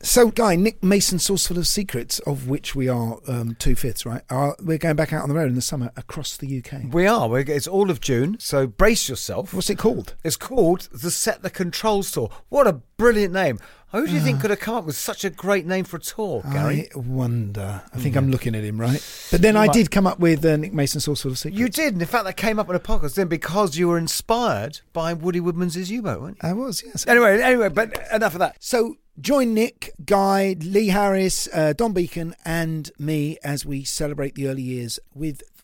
So, Guy, Nick Mason, Saucerful of Secrets, of which we are um, two fifths, right? Are, we're going back out on the road in the summer across the UK. We are. We're, it's all of June, so brace yourself. What's it called? It's called the Set the Controls Tour. What a brilliant name! Who do you think could have come up with such a great name for a tour, Gary? I wonder. I think I'm looking at him, right? But then I Right. did come up with uh, Nick Mason, Saucerful of Secrets. You did. and In fact, that came up in a podcast then because you were inspired by Woody Woodmansey's U-Boat, weren't you? I was, yes. Anyway, anyway, but enough of that. So join Nick, Guy, Lee Harris, uh, Dom Beken, and me as we celebrate the early years with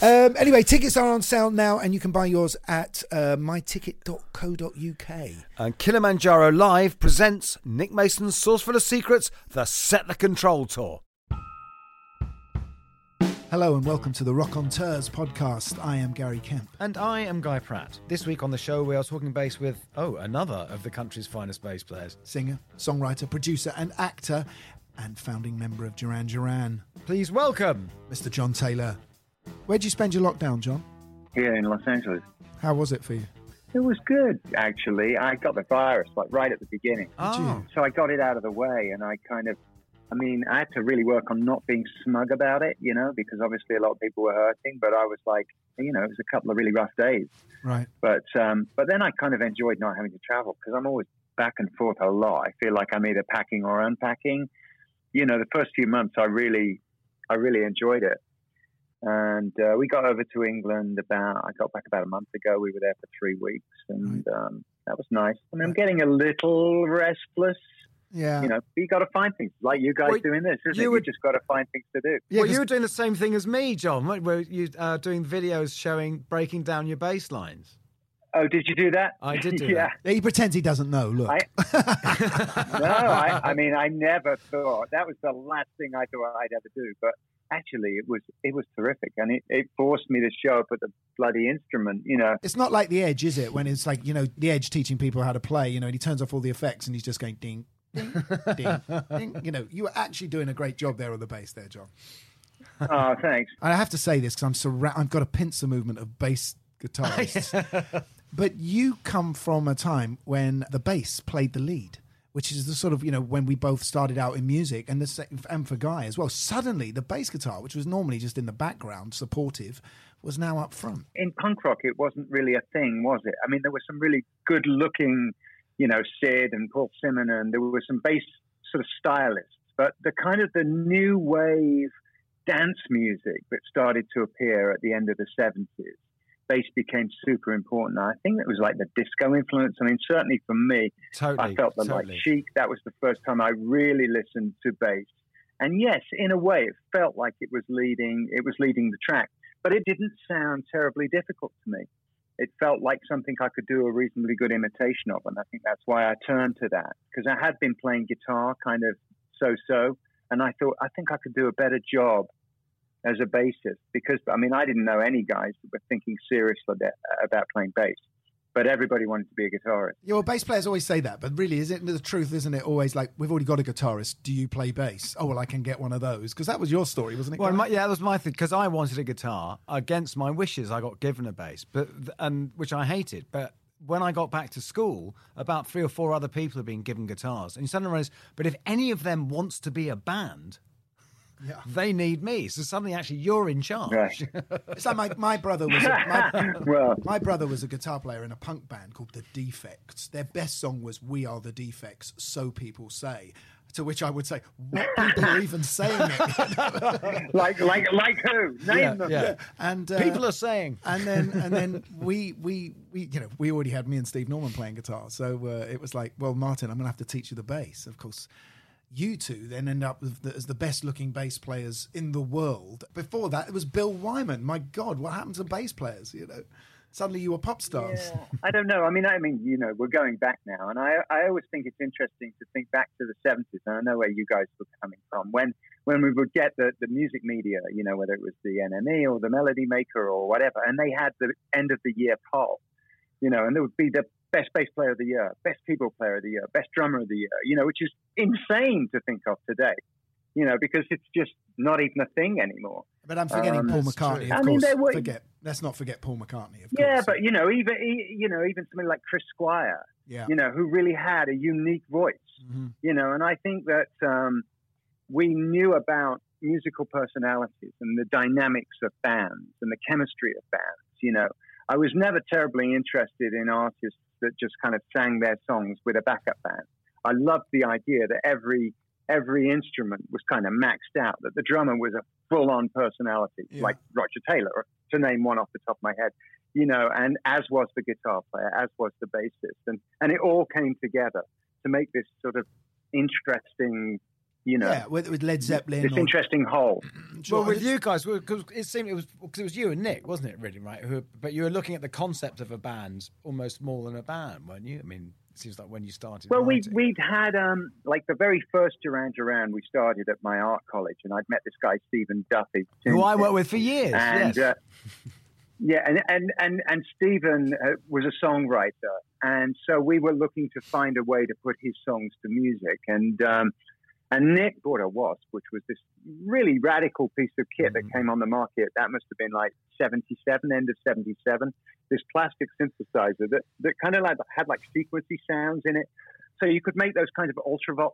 um, anyway, tickets are on sale now, and you can buy yours at uh, myticket.co.uk. And Kilimanjaro Live presents Nick Mason's Saucerful of Secrets, the Set the Control Tour. Hello, and welcome to the Rockonteurs podcast. I am Gary Kemp. And I am Guy Pratt. This week on the show, we are talking bass with, oh, another of the country's finest bass players. singer, songwriter, producer, and actor, and founding member of Duran Duran, Please welcome. Mr. John Taylor. Where'd you spend your lockdown, John? here in Los Angeles. How was it for you? It was good, actually. I got the virus like right at the beginning, Oh, so I got it out of the way, and I kind of, I mean, I had to really work on not being smug about it, you know, because obviously a lot of people were hurting, but I was like, you know, it was a couple of really rough days. Right. But um, but then I kind of enjoyed not having to travel because I'm always back and forth a lot. I feel like I'm either packing or unpacking. You know, the first few months I really I really enjoyed it. And uh, we got over to England about I got back about a month ago. We were there for three weeks, and um, that was nice. I mean, I'm getting a little restless, Yeah. you know. But you got to find things like you guys Well, doing this, isn't you it? You just got to find things to do. Yeah, well, 'cause- you were doing the same thing as me, John. weren't- Were you uh, doing videos showing breaking down your bass lines? Oh, did you do that? I did do yeah. that. he pretends he doesn't know. Look. I, no, I, I mean, I never thought that was the last thing I thought I'd ever do. But actually, it was it was terrific, and it, it forced me to show up at the bloody instrument. You know, it's not like The Edge, is it? When it's like, you know, The Edge teaching people how to play, you know, and he turns off all the effects and he's just going ding, ding, ding, ding. You know, you were actually doing a great job there on the bass there, John. oh, thanks. And I have to say this because I'm surra- I've got a pincer movement of bass guitarists. but you come from a time when the bass played the lead, which is the sort of you know when we both started out in music, and the same and for Guy as well. Suddenly, the bass guitar, which was normally just in the background, supportive, was now up front. In punk rock, it wasn't really a thing, was it? I mean, there were some really good-looking, you know, Sid and Paul Simonon, and there were some bass sort of stylists. But the kind of the new wave dance music that started to appear at the end of the 70s bass became super important. I think it was like the disco influence. I mean, certainly for me, Totally. I felt that totally. like Chic. That was the first time I really listened to bass. And yes, in a way, it felt like it was leading. It was leading the track, but it didn't sound terribly difficult to me. It felt like something I could do a reasonably good imitation of, and I think that's why I turned to that because I had been playing guitar kind of so-so, and I thought I think I could do a better job as a bassist because I mean I didn't know any guys that were thinking seriously about, about playing bass, but everybody wanted to be a guitarist. Yeah, well, bass players always say that, but really, is it the truth? Isn't it always like we've already got a guitarist? Do you play bass? Oh well, I can get one of those because that was your story, wasn't it? Well, my, yeah, that was my thing because I wanted a guitar against my wishes. I got given a bass, but and which I hated. But when I got back to school, about three or four other people had been given guitars, and you suddenly realize, but if any of them wants to be a band, Yeah. they need me. So suddenly, actually, you're in charge. Right. It's like my, my brother was a, my, Well, my brother was a guitar player in a punk band called The Defects. Their best song was "We Are the Defects," so people say. To which I would say, what people are even saying it? like, like, like who? Name Yeah, them. yeah. and uh, People are saying. and then and then we we we you know we already had me and Steve Norman playing guitar, so uh, it was like, well, Martin, I'm gonna have to teach you the bass. Of course, you two then end up the, as the best looking bass players in the world. Before that, it was Bill Wyman. My God, what happened to bass players? You know, suddenly you were pop stars. Yeah, I don't know. I mean, I mean, you know, we're going back now, and I, I always think it's interesting to think back to the seventies. And I know where you guys were coming from when, when we would get the, the music media, you know, whether it was the NME or the Melody Maker or whatever, and they had the end of the year poll, you know, and there would be the best bass player of the year, best keyboard player of the year, best drummer of the year, you know, which is insane to think of today, you know, because it's just not even a thing anymore. But I'm forgetting Um, Paul McCartney. Of I mean, course, they were- forget. Let's not forget Paul McCartney. Of course. Yeah, course. but you know, even e- you know, even something like Chris Squire, yeah, you know, who really had a unique voice, Mhm. you know, and I think that um, we knew about musical personalities and the dynamics of bands and the chemistry of bands. You know, I was never terribly interested in artists that just kind of sang their songs with a backup band. I loved the idea that every every instrument was kind of maxed out, that the drummer was a full on personality, Yeah. like Roger Taylor, to name one off the top of my head. You know, and as was the guitar player, as was the bassist, and and it all came together to make this sort of interesting, you know, yeah, with, with Led Zeppelin. this or- interesting whole. Sure, well, with you guys, because it seemed it was because it was you and Nick, wasn't it? Really, right? Who, but you were looking at the concept of a band almost more than a band, weren't you? I mean, it seems like when you started. Well, we writing. we'd had um like the very first Duran Duran we started at my art college, and I'd met this guy Stephen Duffy, who I worked with for years. and yes. uh, yeah, and and and and Stephen uh, was a songwriter, and so we were looking to find a way to put his songs to music, and um, and Nick bought a Wasp, which was this really radical piece of kit that mm-hmm. came on the market. That must have been like '77, end of '77. This plastic synthesizer that that kind of like had like sequency sounds in it, so you could make those kind of ultravox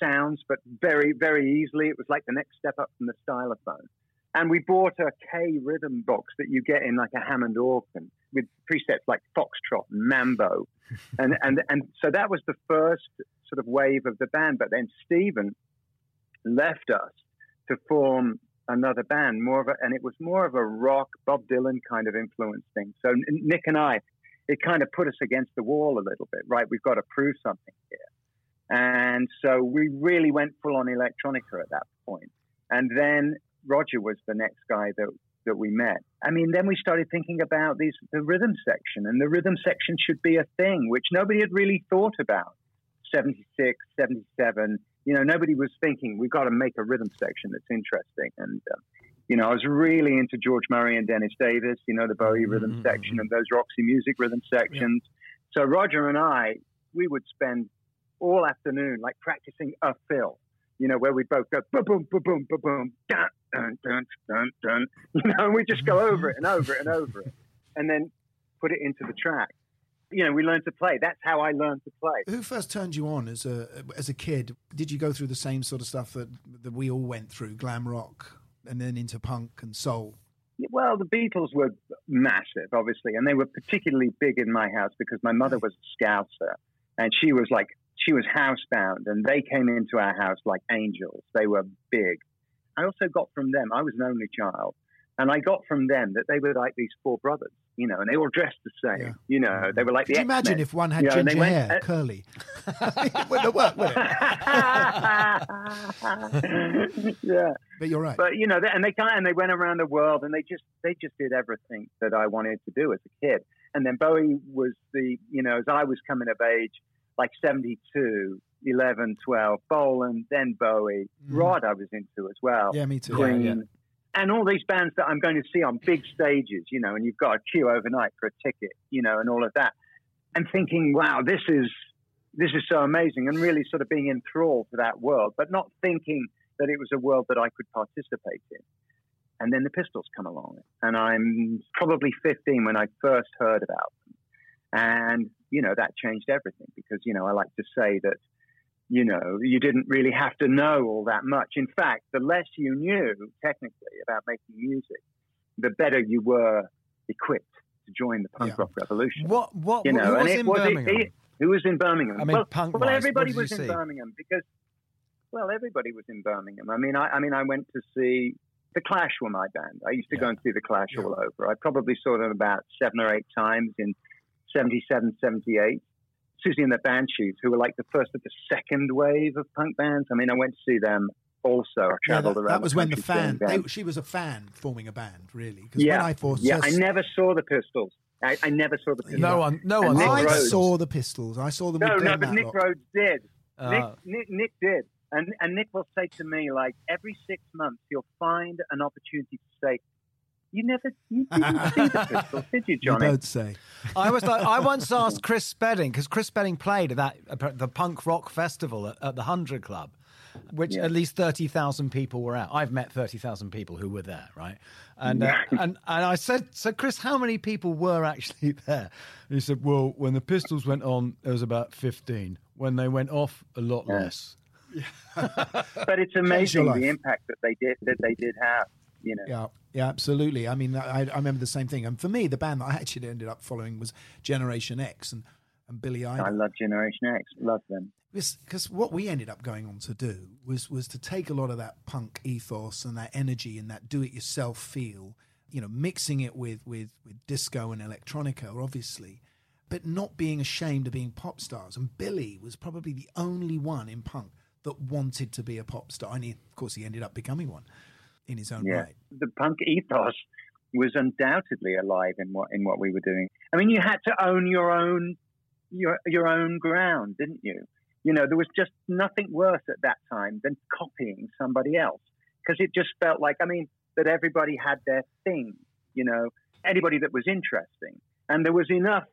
sounds, but very very easily. It was like the next step up from the stylophone. And we bought a K rhythm box that you get in like a Hammond organ with presets like Foxtrot and Mambo. and, and, and so that was the first sort of wave of the band. But then Stephen left us to form another band, more of a, and it was more of a rock, Bob Dylan kind of influence thing. So Nick and I, it kind of put us against the wall a little bit, right? We've got to prove something here. And so we really went full on electronica at that point. And then Roger was the next guy that that we met. I mean, then we started thinking about these the rhythm section, and the rhythm section should be a thing, which nobody had really thought about. 76, 77, you know, nobody was thinking we've got to make a rhythm section that's interesting. And um, you know, I was really into George Murray and Dennis Davis, you know, the Bowie mm-hmm, rhythm mm-hmm, section mm-hmm. and those Roxy Music rhythm sections. So Roger and I, we would spend all afternoon like practicing a fill, you know, where we both go boom, boom, boom, boom, boom, boom, dun, dun, dun, dun, dun, you know, and we just go over it and over it and over it, and then put it into the track. You know, we learned to play. That's how I learned to play. Who first turned you on as a as a kid? Did you go through the same sort of stuff that that we all went through, glam rock, and then into punk and soul? Well, the Beatles were massive, obviously, and they were particularly big in my house because my mother was a Scouser, and she was like she was housebound, and they came into our house like angels. They were big. I also got from them. I was an only child, and I got from them that they were like these four brothers, you know, and they all dressed the same. Yeah. You know, they were like Could the you imagine if one had You know, ginger went- hair, uh, curly? it wouldn't have worked, would it? yeah. But you're right. But you know, they, and they kind and they went around the world, and they just they just did everything that I wanted to do as a kid. And then Bowie was the you know, as I was coming of age, like 72, 11, 12, Bolan, then Bowie, Mhm. Rod I was into as well, yeah, me too. Queen, yeah. And all these bands that I'm going to see on big stages, you know, and you've got a queue overnight for a ticket, you know, and all of that, and thinking, wow, this is this is so amazing, and really sort of being enthralled to that world, but not thinking that it was a world that I could participate in. And then the Pistols come along, and I'm probably 15 when I first heard about them, and you know that changed everything because you know I like to say that you know, you didn't really have to know all that much. In fact, the less you knew technically about making music, the better you were equipped to join the punk Yeah. rock revolution. What? What? You know, who and was it in was Birmingham? It, who was in Birmingham? I mean, well, punk-wise, well, everybody was in see? Birmingham because well, everybody was in Birmingham. I mean, I, I mean, I went to see the Clash were my band. I used to go and see the Clash Yeah. all over. I probably saw them about seven or eight times in 77, 78. Siouxsie and the Banshees, who were like the first of the second wave of punk bands. I mean, I went to see them also. I Yeah, traveled that, around. that was when the fan. They, she was a fan forming a band, really. Because yeah, when I first, yeah, I never saw the Pistols. I, I never saw the Pistols. No one, no one. I Rhodes. saw the Pistols. I saw them. No, no, but Nick Matlock. Rhodes did. Uh, Nick, Nick, Nick did. And, and Nick will say to me, like, every six months, he'll find an opportunity to say, You never you didn't see the Pistols, did you, You Johnny? don't say. I was like, I once asked Chris Spedding because Chris Spedding played at that the punk rock festival at, at the Hundred Club, which Yeah. at least thirty thousand people were at. I've met thirty thousand people who were there, right? And uh, and and I said, so Chris, how many people were actually there? And he said, well, when the Pistols went on, there was about fifteen. When they went off, a lot less. But it's amazing the impact that they did that they did have. You know, Yeah, yeah, absolutely. I mean, I, I remember the same thing. And for me, the band that I actually ended up following was Generation X and, and Billy Idol. I love Generation X. Love them. because what we ended up going on to do was was to take a lot of that punk ethos and that energy and that do-it-yourself feel, you know, mixing it with with with disco and electronica, obviously, but not being ashamed of being pop stars. And Billy was probably the only one in punk that wanted to be a pop star, and he, of course, he ended up becoming one in his own Yeah, right. the punk ethos was undoubtedly alive in what in what we were doing. I mean, you had to own your own your your own ground, didn't you? You know, there was just nothing worse at that time than copying somebody else because it just felt like, I mean, that everybody had their thing. You know, anybody that was interesting, and there was enough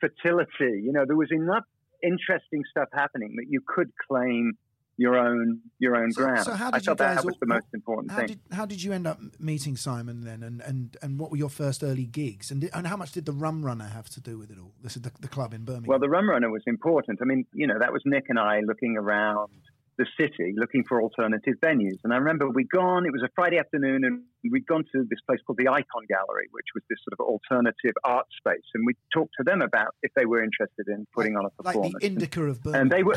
fertility. You know, there was enough interesting stuff happening that you could claim your own your own So- ground. so how I did you thought that was all- the most important How thing. did how did you end up meeting Simon then, and, and, and what were your first early gigs, and and how much did the Rum Runner have to do with it all? This is the, the club in Birmingham. Well, the Rum Runner was important. I mean, you know, that was Nick and I looking around the city, looking for alternative venues. And I remember we'd gone, it was a Friday afternoon, and we'd gone to this place called the Ikon Gallery, which was this sort of alternative art space. And we talked to them about if they were interested in putting on a performance. like performance. the Indica of Birmingham. and they were,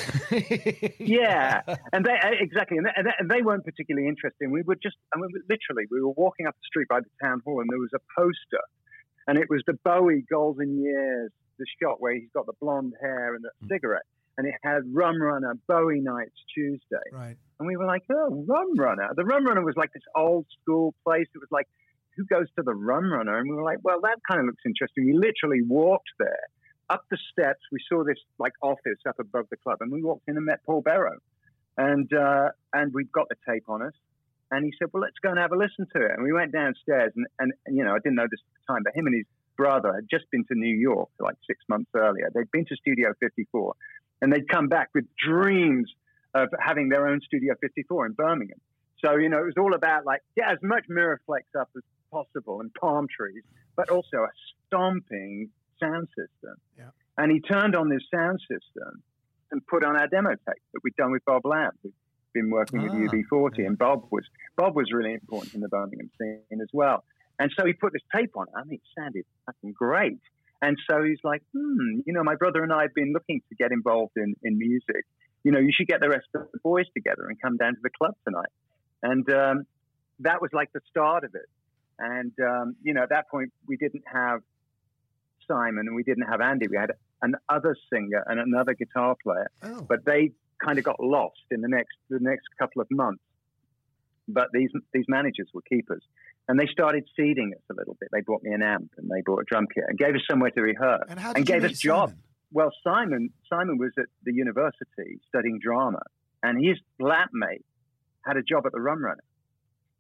yeah, and they uh, exactly, and they, and they- weren't particularly interested. We were just, I mean, literally, we were walking up the street by the town hall, and there was a poster, and it was the Bowie Golden Years, the shot where he's got the blonde hair and the cigarette, and it had Rum Runner Bowie Nights Tuesday, right. and we were like, oh, Rum Runner. The Rum Runner was like this old school place. It was like, who goes to the Rum Runner? And we were like, well, that kind of looks interesting. We literally walked there up the steps. We saw this like office up above the club, and we walked in and met Paul Berrow, and uh, and we got the tape on us. And he said, well, let's go and have a listen to it. And we went downstairs, and, and, you know, I didn't know this at the time, but him and his brother had just been to New York like six months earlier. They'd been to Studio 54, and they'd come back with dreams of having their own Studio 54 in Birmingham. So, you know, it was all about like get as much Miraflex up as possible and palm trees, but also a stomping sound system. Yeah. And he turned on this sound system and put on our demo tape that we'd done with Bob Lamb, who'd been working Ah, with UB40. And Bob was Bob was really important in the Birmingham scene as well. And so he put this tape on. I mean, it sounded fucking great. And so he's like, hmm, you know, my brother and I have been looking to get involved in, in music. You know, you should get the rest of the boys together and come down to the club tonight. And um, that was like the start of it. And, um, you know, at that point, we didn't have Simon and we didn't have Andy. We had another singer and another guitar player, Oh, but they kind of got lost in the next the next couple of months. But these these managers were keepers, and they started seeding us a little bit. They brought me an amp and they brought a drum kit and gave us somewhere to rehearse and you gave us jobs. Well, Simon Simon was at the university studying drama, and his flatmate had a job at the Rum Runner.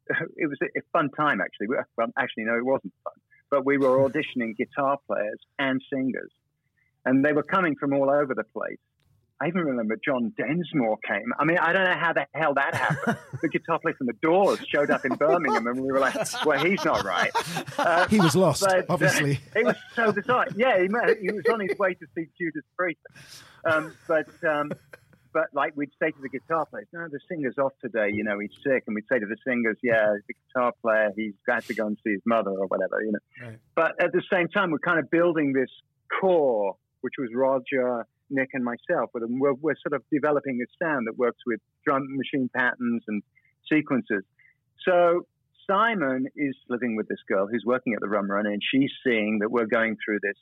It was a, a fun time, actually. Well, actually, no, it wasn't fun. But we were auditioning guitar players and singers, and they were coming from all over the place. I even remember John Densmore came. I mean, I don't know how the hell that happened. the guitar player from the Doors showed up in Birmingham, and we were like, "Well, he's not right." Uh, He was lost, but, uh, obviously. it was so bizarre. Yeah, he, he was on his way to see Judas Priest. Um, but um, but like we'd say to the guitar player, no, the singer's off today. You know, he's sick, and we'd say to the singers, yeah, the guitar player, he's got to go and see his mother or whatever. You know. Right. But at the same time, we're kind of building this core, which was Roger Nick and myself, with them, we're, we're sort of developing a sound that works with drum machine patterns and sequences. So Simon is living with this girl who's working at the Rum Run, and she's seeing that we're going through this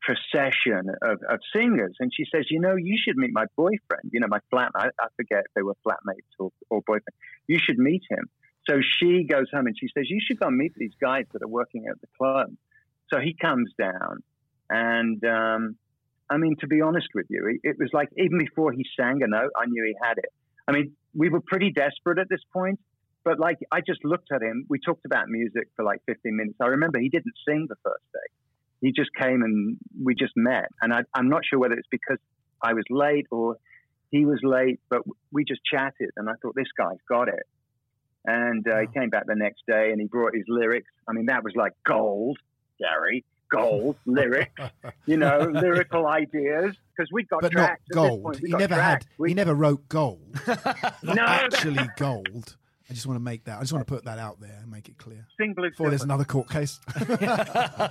procession of, of singers. And she says, You know, you should meet my boyfriend, you know, my flat, I, I forget if they were flatmates or, or boyfriend. You should meet him. So she goes home and she says, You should go meet these guys that are working at the club. So he comes down. And um, I mean, to be honest with you, it was like even before he sang a note, I knew he had it. I mean, we were pretty desperate at this point, but like I just looked at him. We talked about music for like 15 minutes. I remember he didn't sing the first day. He just came and we just met. And I, I'm not sure whether it's because I was late or he was late, but we just chatted. And I thought, this guy's got it. And uh, he came back the next day and he brought his lyrics. I mean, that was like gold, Gary, gold, lyric, you know, lyrical ideas. Because we got but not tracks. at this gold. point. He never tracks. had. We- He never wrote gold. No, actually gold. I just want to make that. I just want to put that out there and make it clear. Sing Blue Before there's another court case.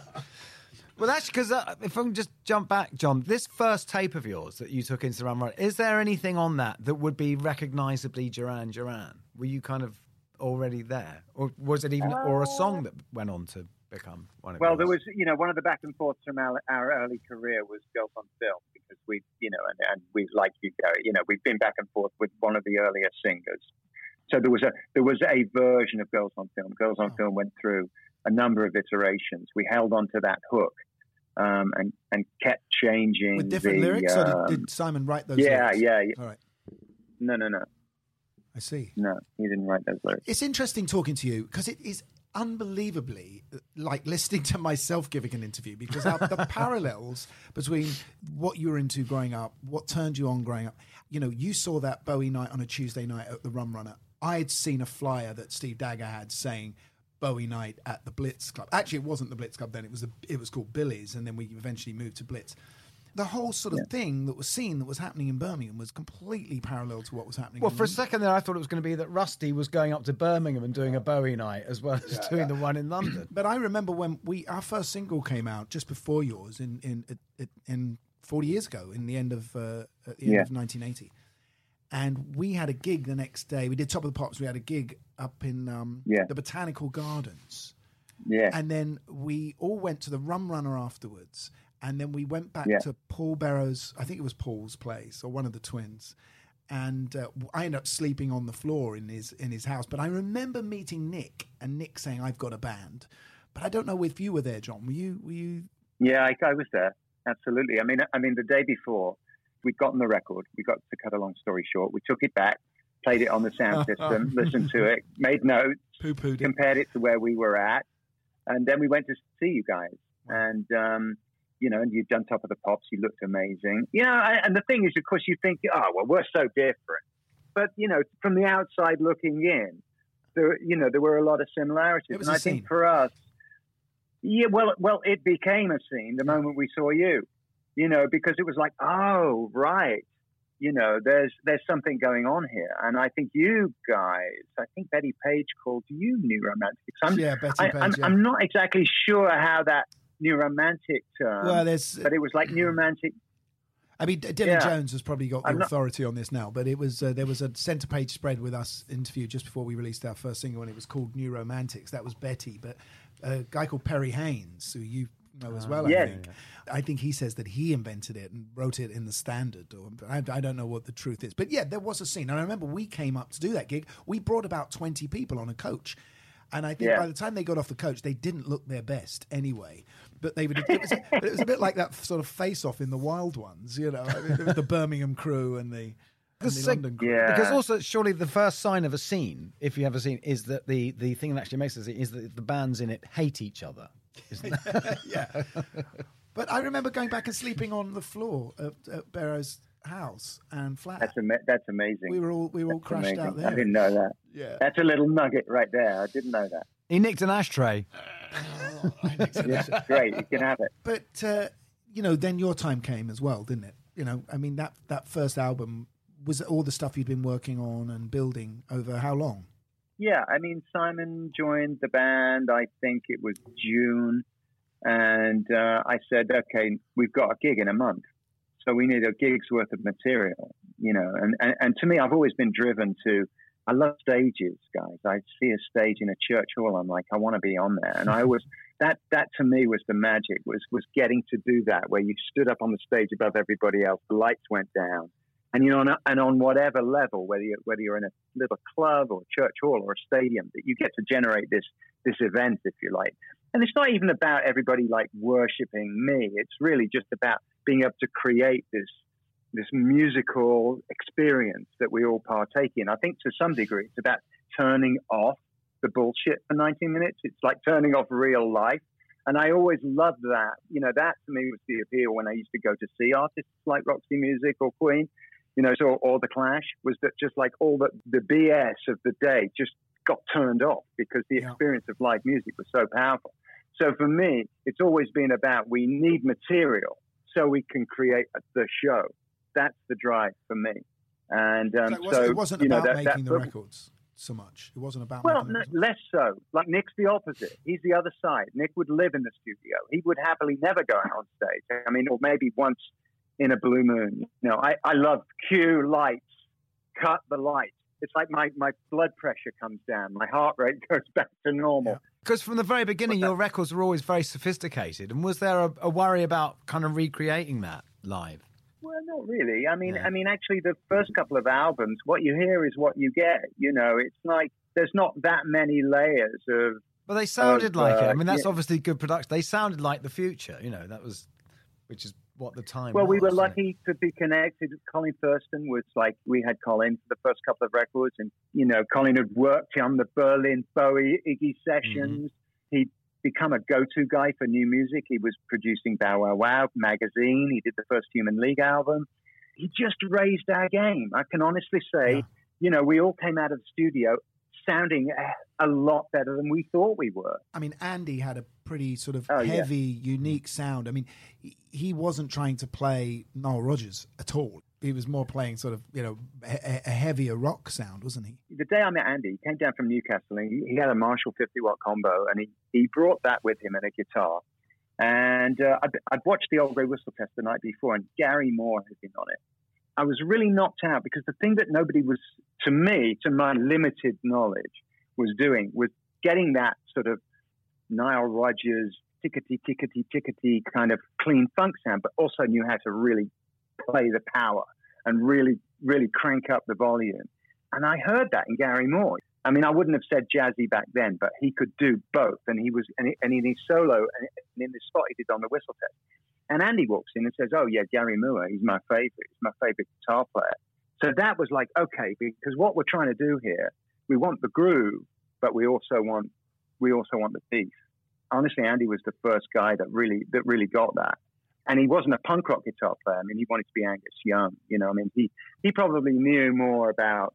Well, that's because uh, if I can just jump back, John, this first tape of yours that you took into the Run Run, is there anything on that that would be recognisably Duran Duran? Were you kind of already there, or was it even, or a song that went on to become one of? Well, yours? there was, you know, one of the back and forths from our, our early career was Girls on Film because we, you know, and, and we like you, Gary, you know, we've been back and forth with one of the earlier singers. So there was a there was a version of Girls on Film. Girls on Film went through a number of iterations. We held on to that hook um, and and kept changing With different the, lyrics? or um, did, did Simon write those yeah, lyrics? yeah, yeah. All right. No, no, no, I see. no. He didn't write those lyrics. It's interesting talking to you because it is unbelievably like listening to myself giving an interview because the parallels between what you were into growing up, what turned you on growing up. You know, you saw that Bowie night on a Tuesday night at the Rum Runner. I had seen a flyer that Steve Dagger had saying Bowie night at the Blitz Club. Actually, it wasn't the Blitz Club then; it was the, it was called Billy's, and then we eventually moved to Blitz. The whole sort of thing that was seen that was happening in Birmingham was completely parallel to what was happening. Well, for a second there, I thought it was going to be that Rusty was going up to Birmingham and doing a Bowie night as well as doing the one in London. But I remember when we our first single came out just before yours in in in, in forty years ago, in the end of uh, at the end Yeah. of nineteen eighty, and we had a gig the next day. We did Top of the Pops. We had a gig up in um, Yeah. the Botanical Gardens, Yeah, and then we all went to the Rum Runner afterwards, and then we went back Yeah. to Paul Berrow's. I think it was Paul's place or one of the twins. And uh, I ended up sleeping on the floor in his in his house. But I remember meeting Nick and Nick saying, "I've got a band." But I don't know if you were there, John. Were you? Were you? Yeah, I, I was there. Absolutely. I mean, I mean, the day before, we'd gotten the record. We got to cut a long story short. We took it back, played it on the sound system, listened to it, made notes, Poo pooed it. compared it to where we were at, and then we went to see you guys. And um, you know, and you'd done Top of the Pops. You looked amazing. You know, I- and the thing is, of course, you think, oh, well, we're so different. But you know, from the outside looking in, there, you know, there were a lot of similarities. And I think scene. for us, yeah, well, well, it became a scene the moment we saw you. You know, because it was like, oh, right. You know, there's there's something going on here, and I think you guys, I think Betty Page called you new romantics. I'm, Yeah, Betty I, Page, I'm, yeah. I'm not exactly sure how that new romantic term, Well, there's. but it was like new romantic. I mean, Dylan Yeah. Jones has probably got the not- authority on this now, but it was uh, there was a centre page spread with us interview just before we released our first single, and it was called New Romantics. That was Betty, but a guy called Perry Haines, who you know as well, I Yes. think. I think he says that he invented it and wrote it in the Standard. Or I, I don't know what the truth is, but yeah, there was a scene, and I remember we came up to do that gig. We brought about twenty people on a coach. And I think Yeah. by the time they got off the coach, they didn't look their best anyway. But they would. It was, but it was a bit like that sort of face-off in the Wild Ones, you know, I mean, the Birmingham crew and the, Because the so- London crew. Yeah. Because also, surely the first sign of a scene, if you have a scene, is that the, the thing that actually makes it is that the bands in it hate each other. Isn't it? yeah. But I remember going back and sleeping on the floor at, at Berrow's house and flat. That's ama- that's amazing. we were all we were all That's crashed amazing. out I didn't know that. Yeah. That's a little nugget right there. I didn't know that. he nicked an ashtray. Yeah, great. You can have it. But uh, you know, then your time came as well, didn't it? You know, I mean that that first album was all the stuff you'd been working on and building over how long? Yeah, I mean, Simon joined the band. I think it was June, and uh, I said, "Okay, we've got a gig in a month." So we need a gig's worth of material, you know. And, and, and to me, I've always been driven to, I love stages, guys. I see a stage in a church hall, I'm like, I want to be on there. And I always, that, that to me was the magic, was, was getting to do that, where you stood up on the stage above everybody else, the lights went down. And you know, on, and on whatever level, whether you whether you're in a little club or church hall or a stadium, that you get to generate this this event, if you like. And it's not even about everybody like worshiping me. It's really just about being able to create this this musical experience that we all partake in. I think to some degree it's about turning off the bullshit for 19 minutes. It's like turning off real life. And I always loved that. You know, that to me was the appeal when I used to go to see artists like Roxy Music or Queen, you know, so, or The Clash, was that just like all the, the BS of the day just got turned off because the Yeah. experience of live music was so powerful. So for me, it's always been about we need material so we can create the show. That's the drive for me. And um, So it, wasn't, so it wasn't you know, about that- making that- the records so much. It wasn't about well, no, less so. Like Nick's the opposite. He's the other side. Nick would live in the studio. He would happily never go out on stage. I mean, or maybe once in a blue moon. You know, I, I love cue lights, cut the lights. It's like my, my blood pressure comes down. My heart rate goes back to normal. Because from the very beginning, your records were always very sophisticated. And was there a, a worry about kind of recreating that live? Well, not really. I mean, Yeah. I mean, actually, the first couple of albums, what you hear is what you get. You know, it's like there's not that many layers of But they sounded Of, like it. I uh, mean, that's yeah. obviously good production. They sounded like the future. You know, that was, which is what the time. Well, we were lucky to be connected. Colin Thurston was like, we had Colin for the first couple of records, and, you know, Colin had worked on the Berlin Bowie Iggy sessions. Mm-hmm. He'd become a go to guy for new music. He was producing Bow Wow Wow magazine. He did the first Human League album. He just raised our game. I can honestly say, Yeah. you know, we all came out of the studio sounding a, lot better than we thought we were. I mean, Andy had a pretty sort of Oh, yeah. heavy, unique sound. I mean, he, wasn't trying to play Nile Rodgers at all. He was more playing sort of, you know, a, heavier rock sound, wasn't he? the day I met Andy, he came down from Newcastle and he, had a Marshall 50 watt combo and he, he brought that with him and a guitar. And uh, I'd, I'd watched the Old Grey Whistle Test the night before and Gary Moore had been on it. I was really knocked out because the thing that nobody was, to me, to my limited knowledge, was doing was getting that sort of Nile Rodgers tickety tickety tickety kind of clean funk sound, but also knew how to really play the power and really really crank up the volume. And I heard that in Gary Moore. I mean, I wouldn't have said jazzy back then, but he could do both. And he was, and, he, and in his solo, and in the spot he did on the whistle test. And Andy walks in and says, "Oh yeah, Gary Moore, he's my favorite. He's my favorite guitar player." So that was like, okay, because what we're trying to do here, we want the groove, but we also want we also want the beef. Honestly, Andy was the first guy that really that really got that. And he wasn't a punk rock guitar player. I mean, he wanted to be Angus Young. You know, I mean, he he probably knew more about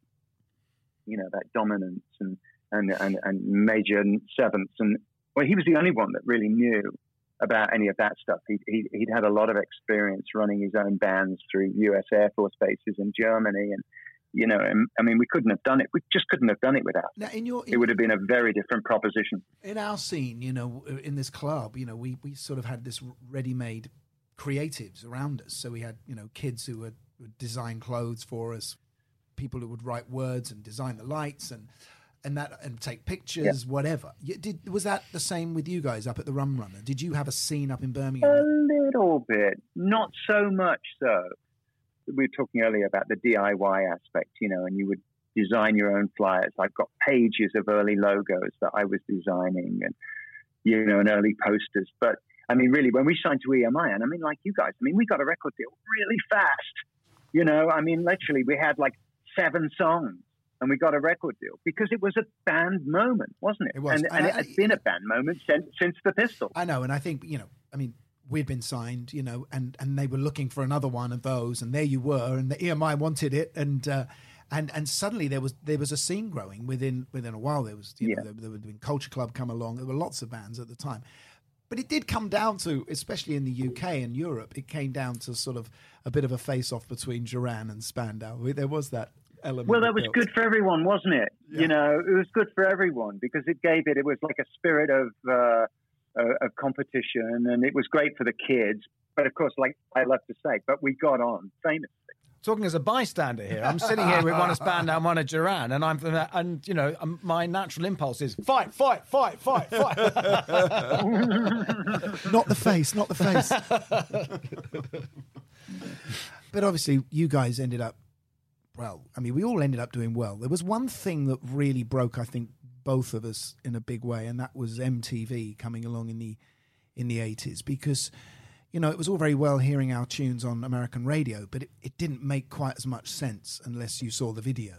you know that dominance and and and, and major sevenths and well, he was the only one that really knew about any of that stuff. He, he, he'd had a lot of experience running his own bands through U.S. Air Force bases in Germany, and you know, I mean, we couldn't have done it. We just couldn't have done it without. Now, in your in, It would have been a very different proposition. in our scene, you know, in this club, you know, we, we sort of had this ready-made creatives around us. So we had, you know, kids who would, would design clothes for us, people who would write words and design the lights and and that and take pictures, whatever. You, did was that the same with you guys up at the Rum Runner? Did you have a scene up in Birmingham? A little bit, not so much so. We were talking earlier about the DIY aspect, you know, and you would design your own flyers. I've got pages of early logos that I was designing and, you know, and early posters. But I mean, really, when we signed to EMI, and I mean, like you guys, I mean, we got a record deal really fast. You know, I mean, literally, we had like seven songs and we got a record deal because it was a band moment, wasn't it? It was. And, And and it had been a band moment since, since the Pistols. I know, and I think you know. I mean, we'd been signed, you know, and and they were looking for another one of those, and there you were, and the EMI wanted it, and uh, and and suddenly there was there was a scene growing within within a while. There was you Yeah. know there, there would have been Culture Club come along. There were lots of bands at the time. But it did come down to, especially in the UK and Europe, it came down to sort of a bit of a face-off between Duran and Spandau. There was that element. Well, that was guilt. good for everyone, wasn't it? Yeah. You know, it was good for everyone because it gave it. It was like a spirit of uh, uh, of competition, and it was great for the kids. but of course, like I love to say, but we got on famously. Talking as a bystander here, I'm sitting here with one of Spandau and one of Duran, and I'm and you know um, my natural impulse is fight, fight, fight, fight, fight. not the face, not the face. but obviously, you guys ended up. Well, I mean, we all ended up doing well. There was one thing that really broke, I think, both of us in a big way, and that was MTV coming along in the in the eighties because you know, it was all very well hearing our tunes on American radio, but it, it didn't make quite as much sense unless you saw the video.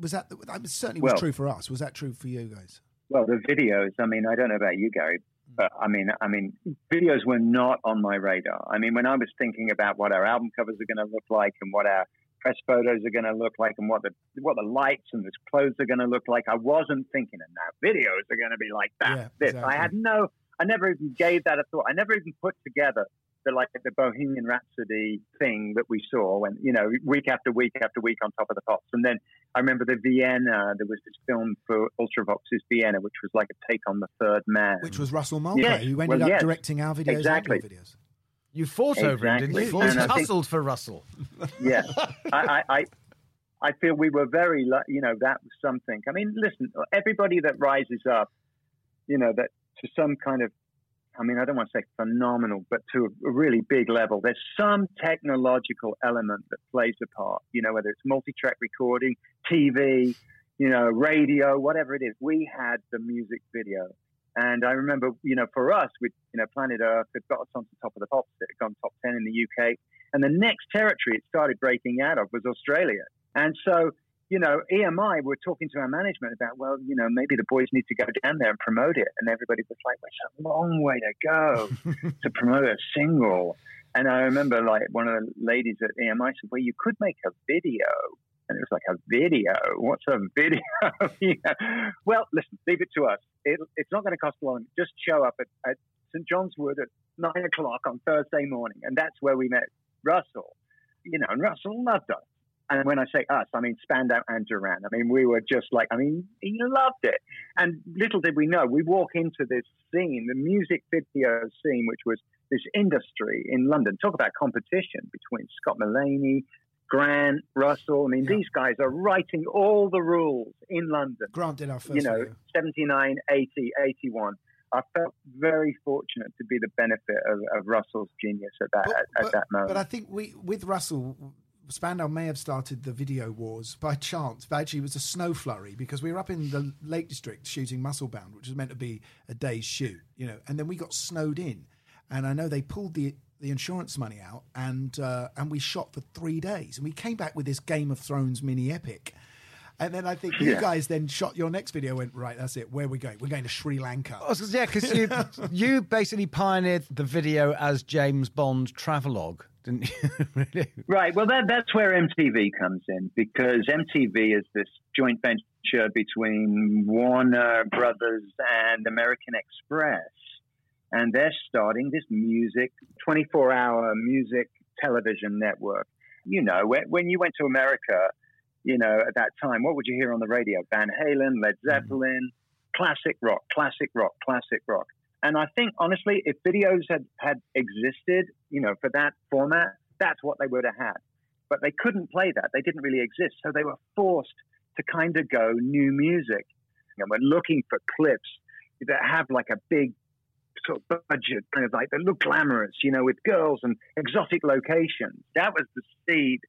Was that, that certainly was well, true for us? Was that true for you guys? Well, the videos. I mean, I don't know about you, Gary, mm. but I mean, I mean, videos were not on my radar. I mean, when I was thinking about what our album covers are going to look like and what our press photos are going to look like and what the what the lights and the clothes are going to look like, I wasn't thinking, and now videos are going to be like that. Yeah, this. exactly. I had no. I never even gave that a thought. I never even put together the like the Bohemian Rhapsody thing that we saw when you know week after week after week on Top of the Pops, and then I remember the Vienna. There was this film for Ultravox's Vienna, which was like a take on the Third Man, Which was Russell Mulcahy, Yes, who ended well, up yes, directing our videos exactly. videos. You fought over him, didn't you? Exactly. You And think- hustled for Russell. yeah, I, I, I, feel we were very, you know, that was something. I mean, listen, everybody that rises up, you know, that to some kind of, I mean, I don't want to say phenomenal, but to a, a really big level, there's some technological element that plays a part. You know, whether it's multi-track recording, TV, you know, radio, whatever it is. We had the music video. And I remember, you know, for us, with you know, Planet Earth had got us onto top of the pops. It had gone top ten in the UK, and the next territory it started breaking out of was Australia. And so, you know, EMI were talking to our management about, well, you know, maybe the boys need to go down there and promote it. And everybody was like, well, it's a long way to go to promote a single. And I remember, like, one of the ladies at EMI said, well, you could make a video. And it was like, a video? What's a video? Yeah. Well, listen, leave it to us. It, it's not going to cost a lot. Just show up at, at St. John's Wood at nine o'clock on Thursday morning. And that's where we met Russell. You know, and Russell loved us. And when I say us, I mean Spandau and Duran. I mean, we were just like, I mean, he loved it. And little did we know, we walk into this scene, the music video scene, which was this industry in London. Talk about competition between Scott Millaney, Grant, Russell. I mean, Yeah. these guys are writing all the rules in London Grant did our first you know, video. 79, 80, 81. I felt very fortunate to be the benefit of, of Russell's genius at that But- at, at but- that moment. But I think we with Russell, Spandau may have started the video wars by chance, but actually it was a snow flurry because we were up in the Lake District shooting Musclebound, which was meant to be a day's shoot, you know, and then we got snowed in, and I know they pulled the the insurance money out, and uh, and we shot for three days, and we came back with this Game of Thrones mini epic. And then I think you guys then shot your next video. Went right. That's it. Where are we going? We're going to Sri Lanka. I was gonna say, yeah, because you you basically pioneered the video as James Bond travelogue, didn't you? really? Right. Well, that, that's where MTV comes in because MTV is this joint venture between Warner Brothers and American Express. And they're starting this music, 24 hour music television network. You know, when, when you went to America, you know, at that time, what would you hear on the radio? Van Halen, Led mm-hmm. Zeppelin, classic rock, classic rock, classic rock. And I think, honestly, if videos had, had existed, you know, for that format, that's what they would have had. But they couldn't play that. They didn't really exist. So they were forced to kind of go new music. And we're looking for clips that have like a big sort of budget, kind of like that look glamorous, you know, with girls and exotic locations. That was the seed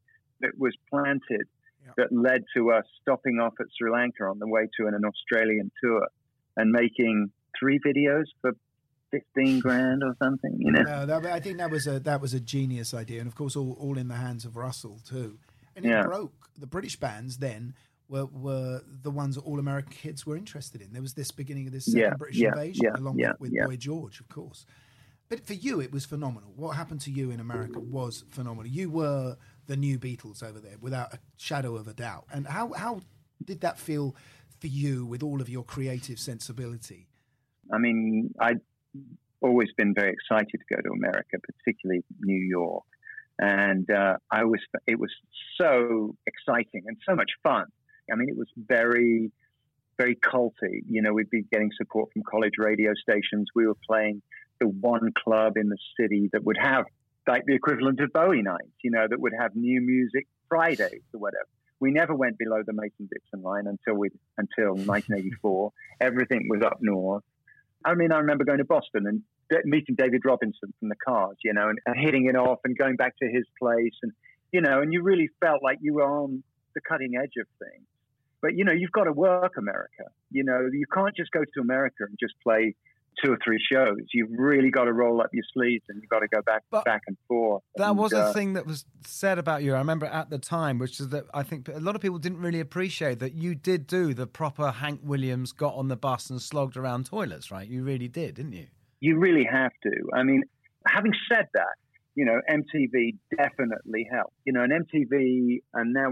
that was planted Yeah. that led to us stopping off at Sri Lanka on the way to an, an Australian tour and making three videos for 15 grand or something, you know? No, that, I think that was a that was a genius idea, and of course, all, all in the hands of Russell too. And it Yeah. broke. The British bands then were were the ones that all American kids were interested in. There was this beginning of this second Yeah, British yeah, invasion, yeah, along with. Boy George, of course. But for you, it was phenomenal. What happened to you in America was phenomenal. You were the new Beatles over there, without a shadow of a doubt. And how how did that feel for you, with all of your creative sensibility? I mean, I'd always been very excited to go to America, particularly New York. And uh, I was, it was so exciting and so much fun. I mean, it was very, very culty. You know, we'd be getting support from college radio stations. We were playing the one club in the city that would have like the equivalent of Bowie nights, you know, that would have new music Fridays or whatever. We never went below the Mason Dixon line until we until 1984. Everything was up north. I mean, I remember going to Boston and meeting David Robinson from the Cars, you know, and, and hitting it off and going back to his place, and you know, and you really felt like you were on the cutting edge of things. But you know, you've got to work America. You know, you can't just go to America and just play two or three shows. You've really got to roll up your sleeves and you've got to go back But back and forth. That And, was uh, a thing that was said about you. I remember at the time, which is that I think a lot of people didn't really appreciate that you did do the proper Hank Williams got on the bus and slogged around toilets, right? You really did, didn't you? You really have to. I mean, having said that, you know, MTV definitely helped. You know, and MTV, and now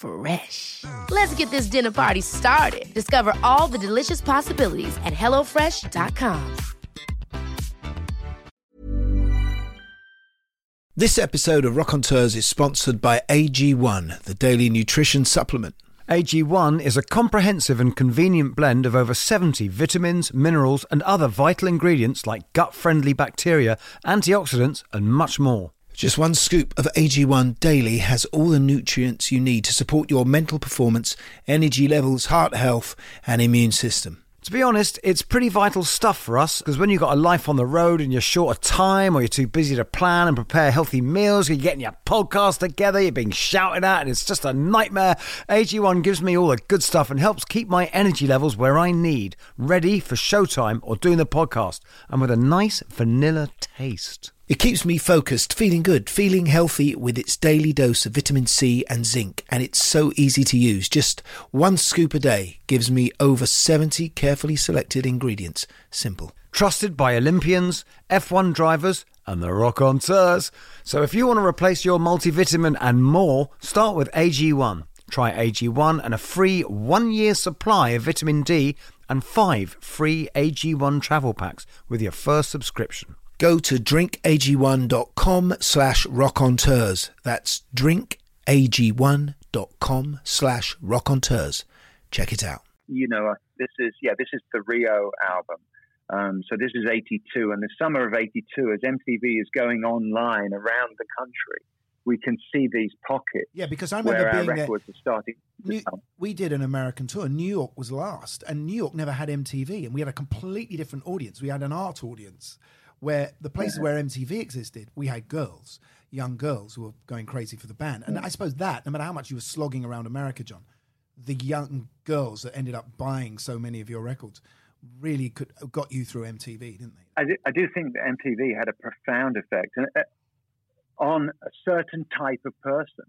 Fresh. Let's get this dinner party started. Discover all the delicious possibilities at hellofresh.com. This episode of Rockonteurs is sponsored by AG1, the daily nutrition supplement. AG1 is a comprehensive and convenient blend of over 70 vitamins, minerals, and other vital ingredients like gut friendly bacteria, antioxidants, and much more. Just one scoop of AG1 daily has all the nutrients you need to support your mental performance, energy levels, heart health, and immune system. To be honest, it's pretty vital stuff for us because when you've got a life on the road and you're short of time or you're too busy to plan and prepare healthy meals, you're getting your podcast together, you're being shouted at, and it's just a nightmare. AG1 gives me all the good stuff and helps keep my energy levels where I need, ready for showtime or doing the podcast, and with a nice vanilla taste. It keeps me focused, feeling good, feeling healthy with its daily dose of vitamin C and zinc, and it's so easy to use. Just one scoop a day gives me over 70 carefully selected ingredients. Simple. Trusted by Olympians, F1 drivers, and the Rockonteurs. So if you want to replace your multivitamin and more, start with AG1. Try AG1 and a free one-year supply of vitamin D and five free AG1 travel packs with your first subscription. Go to drinkag1.com slash rockonteurs. That's drinkag1.com slash rockonteurs. Check it out. you know, uh, this is yeah, this is the Rio album. Um, so this is '82, and the summer of '82, as MTV is going online around the country, we can see these pockets Yeah, because I remember where our being there. records are starting. New, we did an American tour. New York was last, and New York never had MTV, and we had a completely different audience. We had an art audience, where the places where MTV existed, we had girls, young girls who were going crazy for the band. And I suppose that, no matter how much you were slogging around America, John, the young girls that ended up buying so many of your records really could got you through MTV, didn't they? I do, I do think that MTV had a profound effect and, uh, on a certain type of person.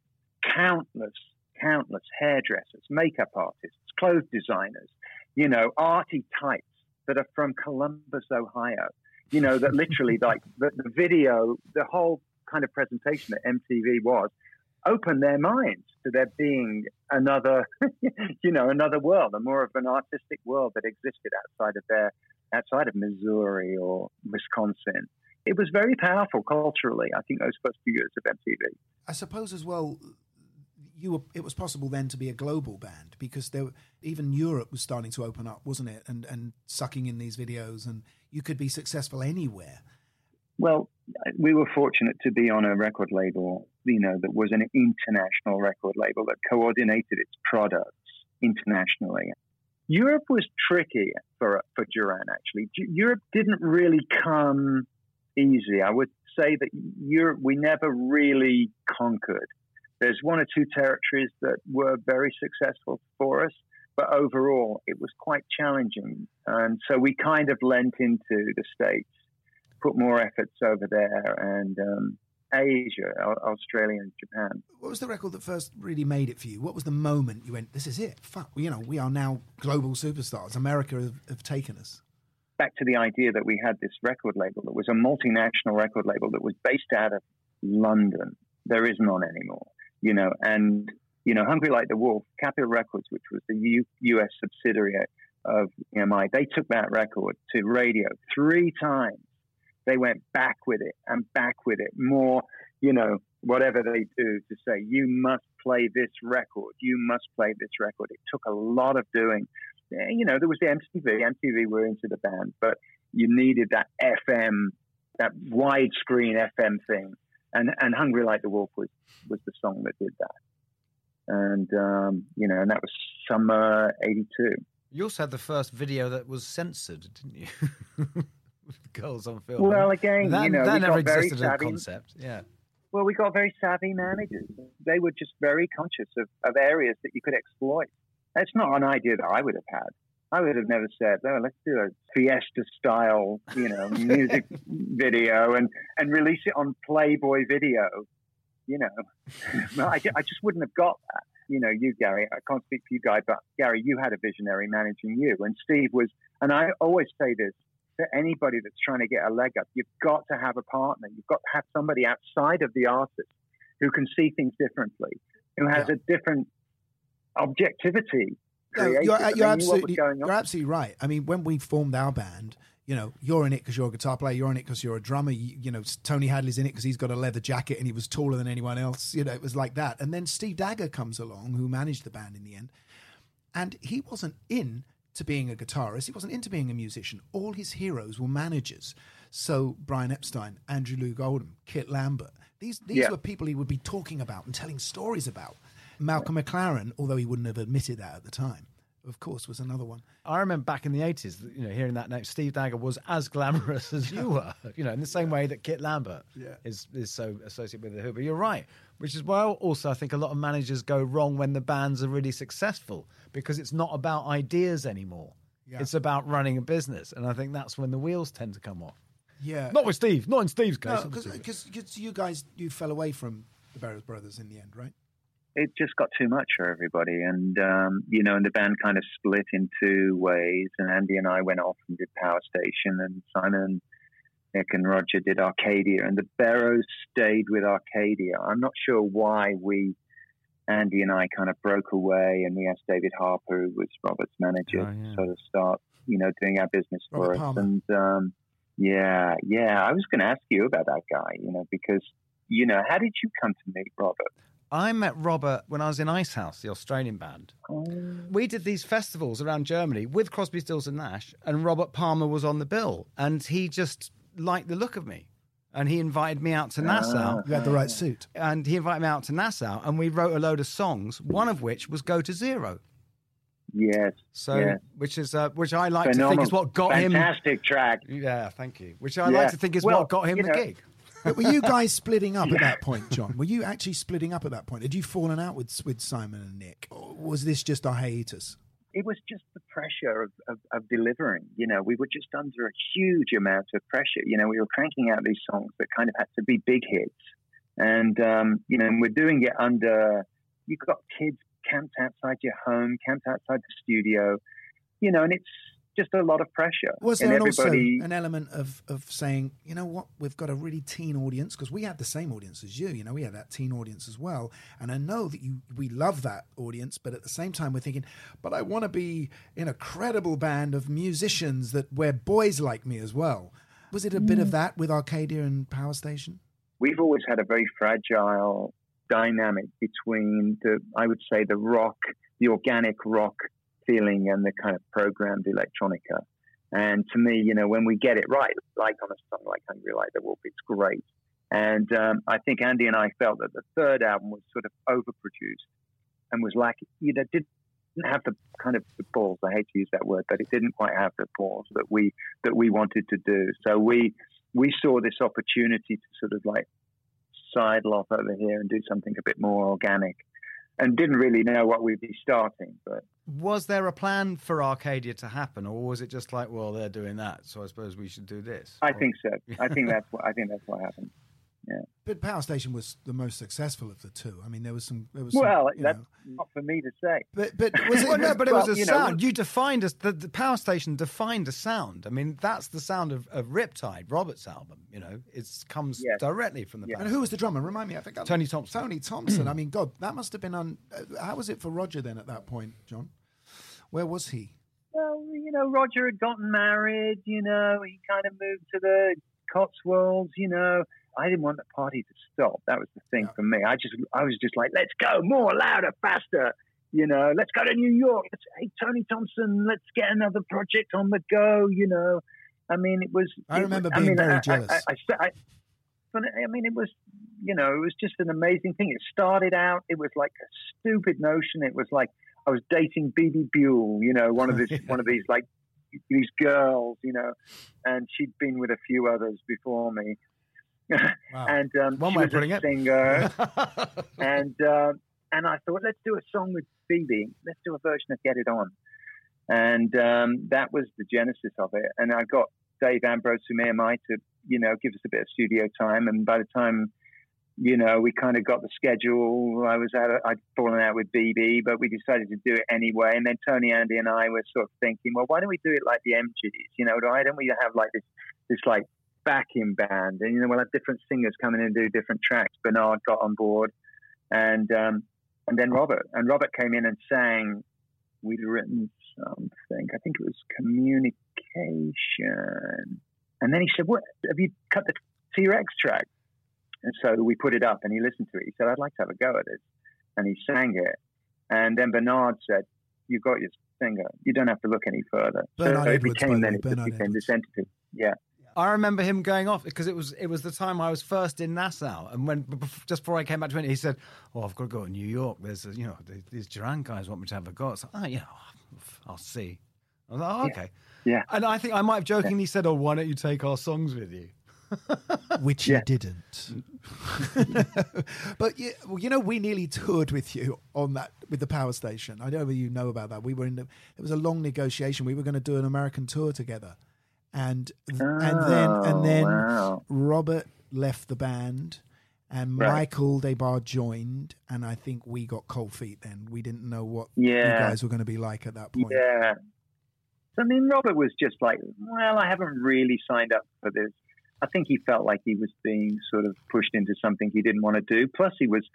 Countless, countless hairdressers, makeup artists, clothes designers, you know, arty types that are from Columbus, Ohio. You know, that literally, like the, the video, the whole kind of presentation that MTV was, opened their minds to there being another, you know, another world, a more of an artistic world that existed outside of their, outside of Missouri or Wisconsin. It was very powerful culturally. I think those first few years of MTV. I suppose as well, you were. It was possible then to be a global band because there, even Europe was starting to open up, wasn't it? And and sucking in these videos, and you could be successful anywhere. Well, we were fortunate to be on a record label, you know, that was an international record label that coordinated its products internationally. Europe was tricky for for Duran. Actually, Europe didn't really come easy. I would say that Europe we never really conquered. There's one or two territories that were very successful for us, but overall it was quite challenging. And so we kind of lent into the States, put more efforts over there and um, Asia, Australia and Japan. What was the record that first really made it for you? What was the moment you went, this is it? Fuck, you know, we are now global superstars. America have, have taken us back to the idea that we had this record label that was a multinational record label that was based out of London. There is none anymore, you know, and you know, Hungry Like the Wolf, Capitol Records, which was the U- U.S. subsidiary of EMI, they took that record to radio three times. They went back with it and back with it, more, you know, whatever they do to say, you must play this record, you must play this record. It took a lot of doing. Eh, you know, there was the MTV, MTV were into the band, but you needed that FM, that widescreen FM thing. And, and Hungry Like the Wolf was, was the song that did that and um, you know, and that was summer '82. You also had the first video that was censored, didn't you? Girls on film. Well, again, that, you know, that never existed as a concept. Yeah. Well, we got very savvy managers. They were just very conscious of, of areas that you could exploit. That's not an idea that I would have had. I would have never said, "Oh, let's do a Fiesta style, you know, music video and and release it on Playboy Video." You know, I, I just wouldn't have got that. You know, you Gary, I can't speak for you guy, but Gary, you had a visionary managing you, and Steve was. And I always say this to anybody that's trying to get a leg up: you've got to have a partner. You've got to have somebody outside of the artist who can see things differently, who has Yeah. a different objectivity. No, you're, uh, you're they knew absolutely was going on. you're absolutely right. I mean, when we formed our band, you know, you're in it because you're a guitar player. You're in it because you're a drummer. You, you know, Tony Hadley's in it because he's got a leather jacket and he was taller than anyone else. You know, it was like that. And then Steve Dagger comes along, who managed the band in the end, and he wasn't in to being a guitarist. He wasn't into being a musician. All his heroes were managers. So Brian Epstein, Andrew Loog Oldham, Kit Lambert. These these Yeah. were people he would be talking about and telling stories about. Malcolm McLaren, although he wouldn't have admitted that at the time, of course, was another one. I remember back in the 80s, you know, hearing that name, Steve Dagger was as glamorous as you were, you know, in the same way that Kit Lambert Yeah. is, is so associated with The Who. But you're right, which is why also I think a lot of managers go wrong when the bands are really successful because it's not about ideas anymore. Yeah. It's about running a business. And I think that's when the wheels tend to come off. Yeah, Not with Steve, not in Steve's case. no, because you guys you fell away from the Berrow Brothers in the end, right? It just got too much for everybody. And, um, you know, and the band kind of split in two ways. And Andy and I went off and did Power Station, and Simon, Nick, and Roger did Arcadia. And the Berrows stayed with Arcadia. I'm not sure why we, Andy and I, kind of broke away, and we asked David Harper, who was Robert's manager, Oh, yeah. to sort of start, you know, doing our business Robert for us. Palmer. And, um, yeah, yeah, I was going to ask you about that guy, you know, because, you know, how did you come to meet Robert? I met Robert when I was in Icehouse, the Australian band. We did these festivals around Germany with Crosby, Stills and Nash, and Robert Palmer was on the bill, and he just liked the look of me, and he invited me out to Nassau, You had the right suit. and he invited me out to Nassau, and we wrote a load of songs, one of which was "Go to Zero. Yes. So, yes. which is uh, which I like to think is what got him. Fantastic track. Yeah, thank you. Which I Yeah. like to think is Well, what got him the know- gig. But were you guys splitting up at that point, John? Were you actually splitting up at that point? Had you fallen out with with Simon and Nick, or was this just a hiatus? It was just the pressure of, of, of delivering. You know, we were just under a huge amount of pressure. You know, we were cranking out these songs that kind of had to be big hits. And, um, you know, and we're doing it under, you've got kids camped outside your home, camped outside the studio, you know, and it's just a lot of pressure. Was and there also an element of, of saying, you know what, we've got a really teen audience because we had the same audience as you. You know, we had that teen audience as well, and I know that you we love that audience, but at the same time, we're thinking, but I want to be in a credible band of musicians that where boys like me as well. Was it a bit Mm. of that with Arcadia and Power Station? we've always had a very fragile dynamic between the, I would say, the rock, the organic rock feeling and the kind of programmed electronica. And to me, you know, when we get it right, like on a song like Hungry Like the Wolf, it's great. And um, I think Andy and I felt that the third album was sort of overproduced and was lacking, you know, didn't have the kind of the balls. I hate to use that word, but it didn't quite have the balls that we that we wanted to do. So we we saw this opportunity to sort of like sidle off over here and do something a bit more organic. and didn't really know what we'd be starting. But Was there a plan for Arcadia to happen, or was it just like, well, they're doing that, so I suppose we should do this? I think so. I think that's what I think that's what happened. Yeah. But Power Station was the most successful of the two. I mean, there was some. There was some, Well, you that's know- not for me to say. but but was it? Well, no, but it was Well, a you know, sound. you defined us. The, the power station defined a sound. I mean, that's the sound of, of Riptide, Robert's album. You know, it comes Yes. directly from the. Yeah. Power and who was the drummer? Remind me. I think Tony Thompson. Tony Thompson. I mean, God, that must have been on. Uh, how was it for Roger then at that point, John? Where was he? Well, you know, Roger had gotten married. You know, he kind of moved to the Cotswolds. You know, I didn't want the party to stop. That was the thing for me. I just, I was just like, let's go more, louder, faster. You know, let's go to New York. Let's, hey, Tony Thompson, let's get another project on the go. You know, I mean, it was. I it remember was- being mean, very I- I- jealous. I, I, I, but I mean, it was, you know, it was just an amazing thing. It started out, it was like a stupid notion. It was like I was dating Bebe Buell, you know, one of these, one of these like these girls, you know, and she'd been with a few others before me. Wow. and um, One she way was putting a it. singer, and uh, and I thought, let's do a song with Phoebe. Let's do a version of Get It On, and um, that was the genesis of it. And I got Dave Ambrose from EMI to, you know, give us a bit of studio time. And by the time, you know, we kind of got the schedule, I was out. I'd fallen out with Bebe, but we decided to do it anyway. And then Tony, Andy, and I were sort of thinking, well, why don't we do it like the MGs? You know, why don't we have like this, this like backing band, and you know, we'll have different singers come in and do different tracks. Bernard got on board, and um, and then Robert, and Robert came in and sang. We'd written something, I think it was communication, and then he said, "What have you cut the T Rex track?" And so we put it up, and he listened to it. He said, "I'd like to have a go at it," and he sang it. And then Bernard said, You've got your singer. You don't have to look any further." Bernard so it Edwards, became the then it Bernard became this entity. Yeah. I remember him going off because it was it was the time I was first in Nassau, and when just before I came back to it, he said, "Oh, I've got to go to New York. There's a, you know th- these Duran guys want me to have a go." So, oh, you know, I'll see. I was like, oh, okay. Yeah. And I think I might have jokingly said, "Oh, why don't you take our songs with you?" which Yeah. you didn't. but you, well, you know, we nearly toured with you on that with the power station. I don't know whether you know about that. We were in. The, it was a long negotiation. We were going to do an American tour together, and and then oh, and Oh, then wow. Robert left the band. And Right. Michael Des Barres joined, and I think we got cold feet then. We didn't know what you guys were going to be like at that point. Yeah. So, I mean, Robert was just like, well, I haven't really signed up for this. I think he felt like he was being sort of pushed into something he didn't want to do. Plus, he was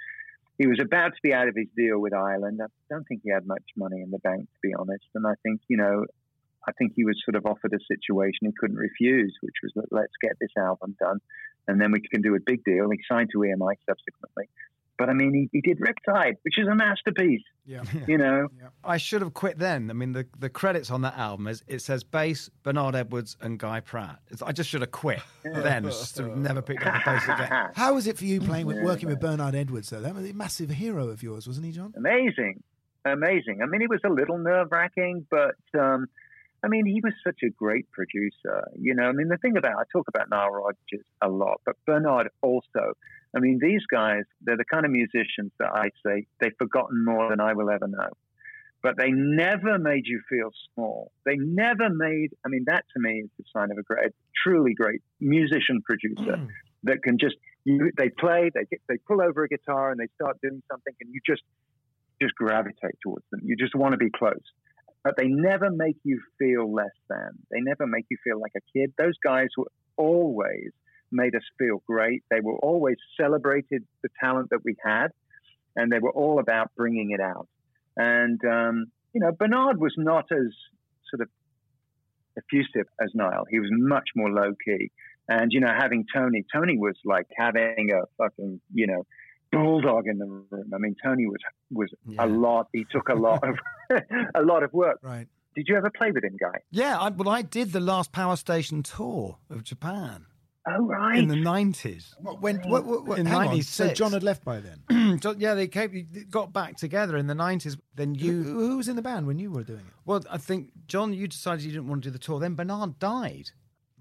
he was about to be out of his deal with Island. I don't think he had much money in the bank, to be honest. And I think, you know, I think he was sort of offered a situation he couldn't refuse, which was let- let's get this album done, and then we can do a big deal. He signed to EMI subsequently. But I mean, he, he did Riptide, which is a masterpiece. Yeah. You know, I should have quit then. I mean, the, the credits on that album is it says bass, Bernard Edwards, and Guy Pratt. It's, I just should have quit then. Just have never picked up a bass again. How was it for you playing with working with Bernard Edwards though? That was a massive hero of yours, wasn't he, John? amazing, amazing. I mean, it was a little nerve wracking, but um, I mean, he was such a great producer. You know, I mean, the thing about I talk about Nile Rodgers a lot, but Bernard also. I mean, these guys, they're the kind of musicians that I say they've forgotten more than I will ever know. But they never made you feel small. They never made. I mean, that to me is the sign of a great, truly great musician producer hmm. that can just. You, they play, they get, they pull over a guitar and they start doing something, and you just just gravitate towards them. You just want to be close. But they never make you feel less than. They never make you feel like a kid. Those guys were always made us feel great. They were always celebrated the talent that we had, and they were all about bringing it out. And, um, you know, Bernard was not as sort of effusive as Nile. He was much more low key. And, you know, having Tony, Tony was like having a fucking, you know, bulldog in the room. I mean, Tony was was Yeah. a lot. He took a lot of a lot of work. Right. Did you ever play with him, Guy? Yeah, I, well, I did the last Power Station tour of Japan Oh, right. in the 90s. What, when, what, what, what, In hang on. So John had left by then. So, yeah, they came, they got back together in the 90s. Then you, who was in the band when you were doing it? well, I think, John, you decided you didn't want to do the tour. Then Bernard died.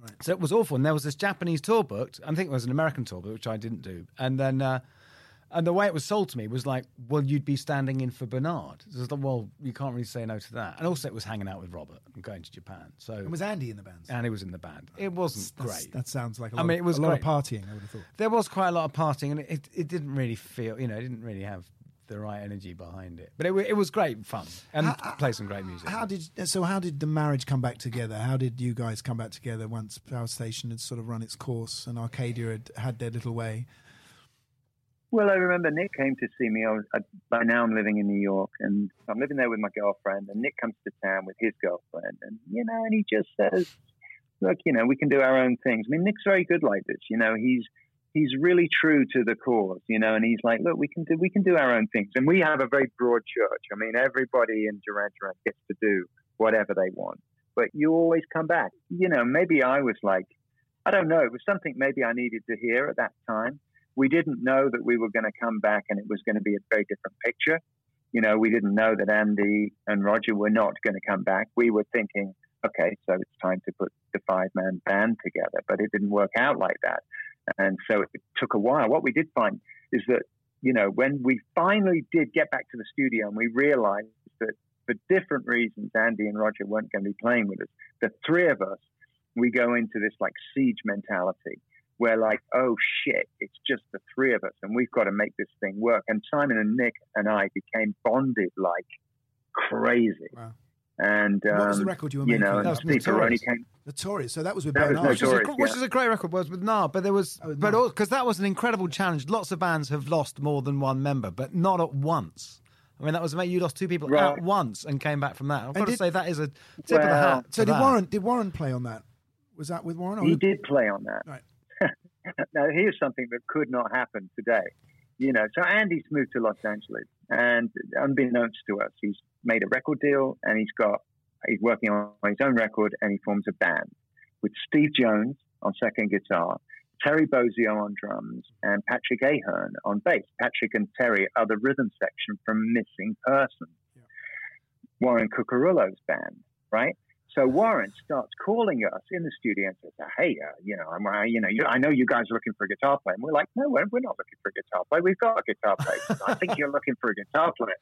Right. So it was awful. And there was this Japanese tour booked. I think it was an American tour, but which I didn't do. And then uh, And the way it was sold to me was like, well, you'd be standing in for Bernard. So I was like, well, you can't really say no to that. And also, it was hanging out with Robert and going to Japan. So And was Andy in the band? and he was in the band. It wasn't That's- great. That sounds like a I lot, mean, it was a lot of partying. I would have thought. There was quite a lot of partying, and it, it didn't really feel, you know, it didn't really have the right energy behind it. But it, it was great fun and play some great music. How did so? How did the marriage come back together? How did you guys come back together once Power Station had sort of run its course and Arcadia had had their little way? Well, I remember Nick came to see me. I was, I, by now I'm living in New York, and I'm living there with my girlfriend. And Nick comes to town with his girlfriend, and you know, and he just says, "Look, you know, we can do our own things." I mean, Nick's very good like this. You know, he's he's really true to the cause. You know, and he's like, "Look, we can do we can do our own things." And we have a very broad church. I mean, everybody in Duran Duran gets to do whatever they want, but you always come back. You know, maybe I was like, I don't know. It was something maybe I needed to hear at that time we didn't know that we were going to come back and it was going to be a very different picture. You know, we didn't know that Andy and Roger were not going to come back. We were thinking, okay, so it's time to put the five man band together, but it didn't work out like that. And so it took a while. What we did find is that, you know, when we finally did get back to the studio and we realized that for different reasons, Andy and Roger weren't going to be playing with us, the three of us, we go into this like siege mentality where like, oh shit, it's just the three of us and we've got to make this thing work. And Simon and Nick and I became bonded like crazy. Wow. And um, What was the record you were you making? know, That and was Steve Ferrone Notorious. came. Notorious. So that was with That was Bernard. which, is a, Notorious, which yeah. is a great record was with Nah, but there was, Oh, but because that was an incredible challenge. Lots of bands have lost more than one member, but not at once. I mean, that was mate. You lost two people Right. at once and came back from that. I've got to did- say that is a tip of the hat. So did that. Warren? Did Warren play on that? Was that with Warren? Or He did play on that. Right. now, here's something that could not happen today. You know, so Andy's moved to Los Angeles, and unbeknownst to us, he's made a record deal, and he's got he's working on his own record, and he forms a band with Steve Jones on second guitar, Terry Bozzio on drums, and Patrick O'Hearn on bass. Patrick and Terry are the rhythm section from Missing Person, Warren Cucurullo's band, right? So Warren starts calling us in the studio and says, "Hey, uh, you know, I'm, you know, you, I know you guys are looking for a guitar player." And we're like, "No, we're, we're not looking for a guitar player. We've got a guitar player. I think you're looking for a guitar player."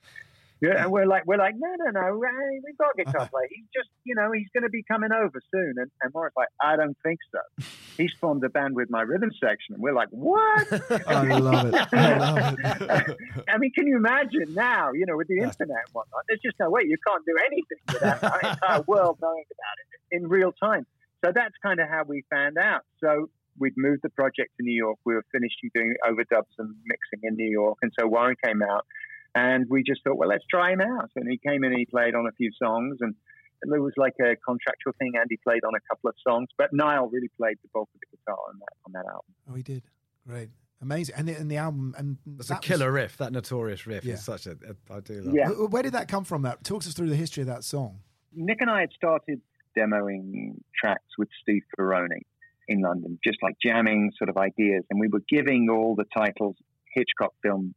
Yeah, and we're like, we're like, no, no, no, we've got a guitar player. He's just, you know, he's going to be coming over soon. And, and Warren's like, I don't think so. He's formed a band with my rhythm section, and we're like, what? I love it. I love it. I mean, can you imagine now, you know, with the internet and whatnot, there's just no way you can't do anything without our entire world knowing about it in real time. So that's kind of how we found out. So we'd moved the project to New York. We were finishing doing overdubs and mixing in New York. And so Warren came out and we just thought, well, let's try him out. And he came in and he played on a few songs and it was like a contractual thing. Andy played on a couple of songs, but Nile really played the bulk of the guitar on that, on that album. Oh, he did. Great. Amazing. And the, and the album and That's that a was- killer riff. That notorious riff Yeah. is such a. a I do love. Yeah. Wh- Where did that come from? That talks us through the history of that song. Nick and I had started demoing tracks with Steve Ferrone in London, just like jamming sort of ideas, and we were giving all the titles Hitchcock film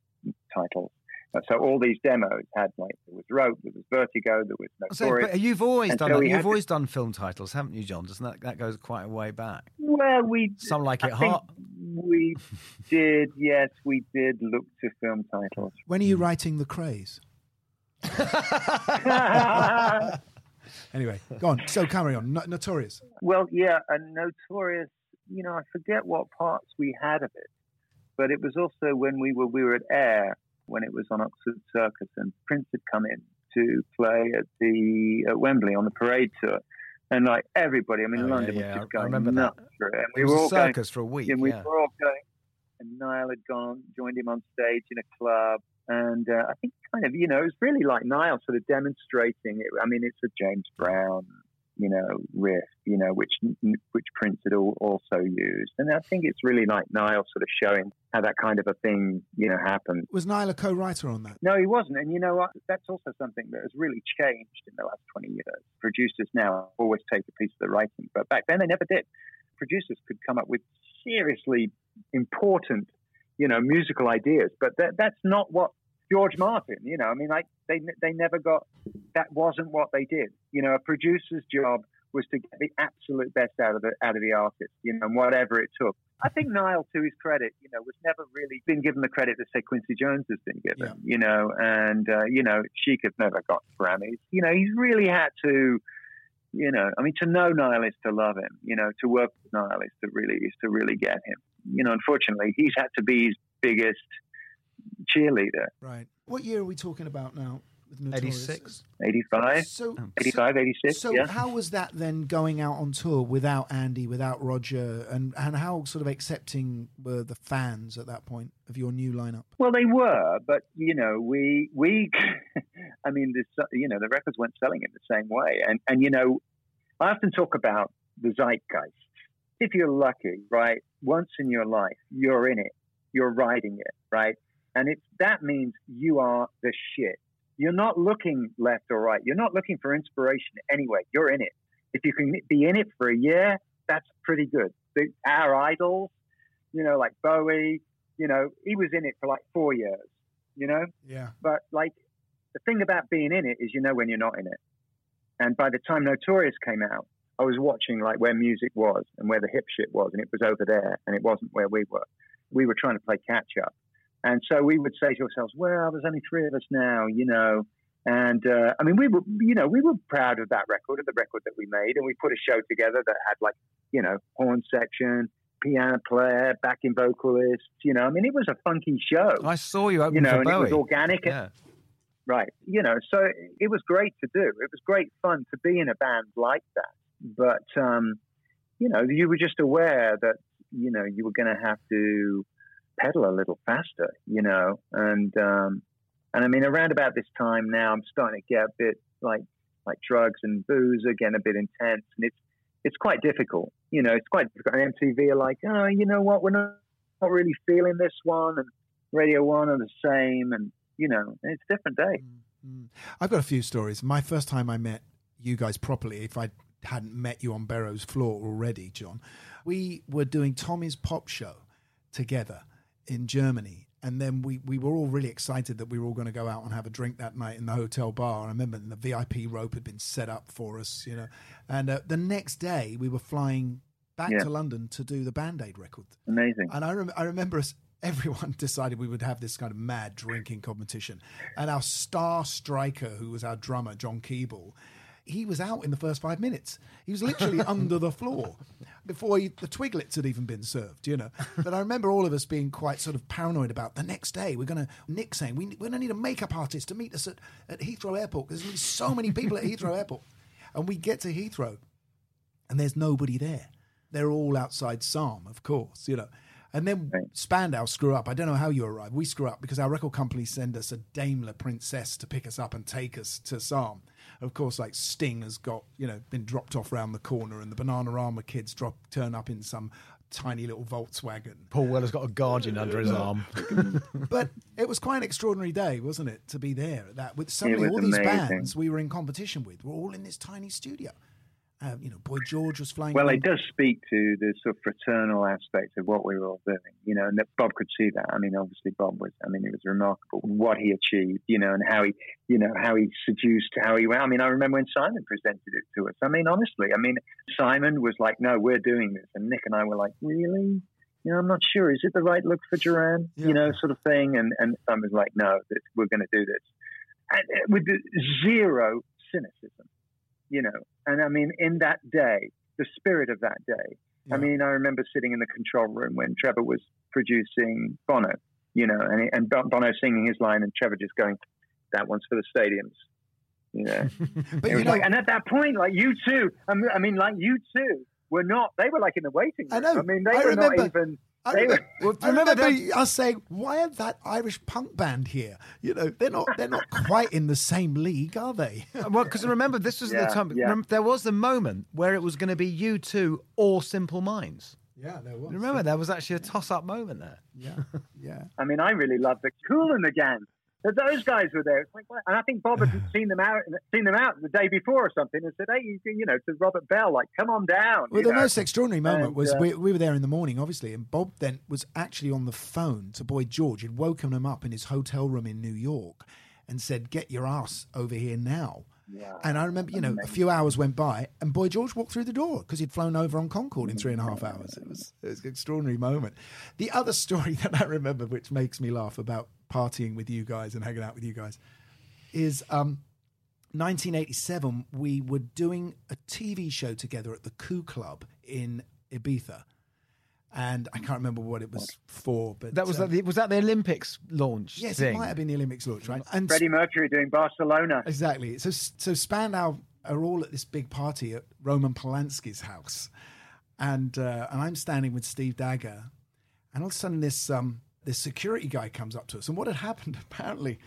titles. Uh, So all these demos had like there was Rope, there was Vertigo, there was So, Notorious. but you've always And done so that. You've to- always done film titles, haven't you, John? Doesn't that that goes quite a way back? well, we Some like I it think hot. We did, yes, we did look to film titles. When are you writing The Krays? Anyway, go on. So carry on. No- Notorious. Well, yeah, a notorious. You know, I forget what parts we had of it, but it was also when we were we were at Air when it was on Oxford Circus, and Prince had come in to play at the at Wembley on the parade tour, and like everybody, I mean, Oh, London yeah, was I- just I going remember that. nuts for it, and we It was were a all going. circus for a week. And we yeah. were all going, and Nile had gone, joined him on stage in a club. And uh, I think kind of, you know, it was really like Nile sort of demonstrating it. I mean, it's a James Brown, you know, riff, you know, which which Prince had al- also used. And I think it's really like Nile sort of showing how that kind of a thing, you know, happened. Was Nile a co-writer on that? No, he wasn't. And you know what? That's also something that has really changed in the last 20 years. Producers now always take a piece of the writing, but back then they never did. Producers could come up with seriously important, you know, musical ideas, but that, that's not what George Martin, you know, I mean, like they, they never got, that wasn't what they did. You know, a producer's job was to get the absolute best out of the out of the artist, you know, and whatever it took. I think Nile, to his credit, you know, was never really been given the credit that say Quincy Jones has been given, Yeah. you know, and uh, you know, Chic has never got Grammys. You know, he's really had to, you know, I mean, to know Nile is to love him. You know, to work with Nile is to really is to really get him. You know, unfortunately, he's had to be his biggest cheerleader. Right. What year are we talking about now? with 86. 85, So, 85, 86, So yeah. how was that then going out on tour without Andy, without Roger, and and how sort of accepting were the fans at that point of your new lineup? Well, they were, but you know, we we, I mean, this you know, the records weren't selling in the same way, and and you know, I often talk about the zeitgeist. If you're lucky, right, once in your life, you're in it, you're riding it, right, and it's that means you are the shit. You're not looking left or right. You're not looking for inspiration anyway. You're in it. If you can be in it for a year, that's pretty good. The, our idols, you know, like Bowie, you know, he was in it for like four years, you know? Yeah. But like the thing about being in it is you know when you're not in it. And by the time Notorious came out, I was watching like where music was and where the hip shit was, and it was over there, and it wasn't where we were. We were trying to play catch up, and so we would say to ourselves, "Well, there's only three of us now, you know." And uh, I mean, we were, you know, we were proud of that record, of the record that we made, and we put a show together that had like, you know, horn section, piano player, backing vocalists. You know, I mean, it was a funky show. I saw you open you know, for and Bowie. it was organic. Yeah. Right. You know, so it was great to do. It was great fun to be in a band like that. But, um, you know, you were just aware that, you know, you were going to have to pedal a little faster, you know, and, um, and I mean, around about this time now, I'm starting to get a bit like, like drugs and booze are getting a bit intense and it's, it's quite difficult. You know, it's quite difficult. And MTV are like, oh, you know what? We're not, not really feeling this one. And Radio One are the same. And, you know, it's a different day. Mm. I've got a few stories. My first time I met you guys properly, if I hadn't met you on Berrow's floor already, John, we were doing Tommy's Pop Show together in Germany. And then we, we were all really excited that we were all going to go out and have a drink that night in the hotel bar. I remember the VIP rope had been set up for us, you know. And uh, the next day we were flying back Yeah. to London to do the Band Aid record. Amazing. And I, rem- I remember us, everyone decided we would have this kind of mad drinking competition. And our star striker, who was our drummer, John Keeble, he was out in the first five minutes. He was literally under the floor before he, the twiglets had even been served, you know. But I remember all of us being quite sort of paranoid about the next day. We're going to, Nick saying, we, we're going to need a makeup artist to meet us at, at Heathrow Airport because there's so many people at Heathrow Airport. And we get to Heathrow and there's nobody there. They're all outside Sarm, of course, you know. And then Spandau screw up. I don't know how you arrive. We screw up because our record company send us a Daimler Princess to pick us up and take us to Sarm. Of course, like Sting has got, you know, been dropped off round the corner and the Banana Bananarama kids drop turn up in some tiny little Volkswagen. Paul Weller's got a guardian under his arm. but it was quite an extraordinary day, wasn't it, to be there at that with suddenly was all these amazing. bands we were in competition with were all in this tiny studio. Um, you know, Boy George was flying. Well, around. it does speak to the sort of fraternal aspect of what we were all doing, you know, and that Bob could see that. I mean, obviously, Bob was, I mean, it was remarkable what he achieved, you know, and how he, you know, how he seduced, how he, I mean, I remember when Simon presented it to us. I mean, honestly, I mean, Simon was like, no, we're doing this. And Nick and I were like, really? You know, I'm not sure. Is it the right look for Duran? Yeah. You know, sort of thing. And, and Simon was like, no, this, we're going to do this. And uh, with zero cynicism you know. And I mean, in that day, the spirit of that day. I mean, I remember sitting in the control room when Trevor was producing Bono, you know, and, and Bono singing his line, and Trevor just going, "That one's for the stadiums," you know. but It you know, like, and at that point, like you two, I mean, like you two were not. They were like in the waiting I room. know. I mean, they I were remember- not even. I remember, were, I remember us saying, "Why aren't that Irish punk band here? You know, they're not. They're not quite in the same league, are they?" Uh, well, because remember, this was Yeah, the time. yeah. rem- there was the moment where it was going to be U2 or Simple Minds. Yeah, there was. Remember, there was actually a toss-up moment there. Yeah, yeah. I mean, I really love the Kool and the Gang. But those guys were there. Like, and I think Bob had seen them out, seen them out the day before or something, and said, "Hey, you, you know, to Robert Bell, like, come on down." Well, the know? most extraordinary moment And, was uh, we, we were there in the morning, obviously, and Bob then was actually on the phone to Boy George. He'd woken him up in his hotel room in New York and said, "Get your ass over here now." Wow. And I remember, you know, a few hours went by, and Boy George walked through the door because he'd flown over on Concorde in three and a half hours. It was, it was an extraordinary moment. The other story that I remember, which makes me laugh about partying with you guys and hanging out with you guys, is um, 1987. We were doing a TV show together at the Ku Club in Ibiza. And I can't remember what it was for, but That was um, that the, was that the Olympics launch? yes, thing? it might have been the Olympics launch, right? And Freddie Mercury doing Barcelona. Exactly. So so Spandau are all at this big party at Roman Polanski's house, and uh, and I'm standing with Steve Dagger, and all of a sudden this um this security guy comes up to us, and what had happened apparently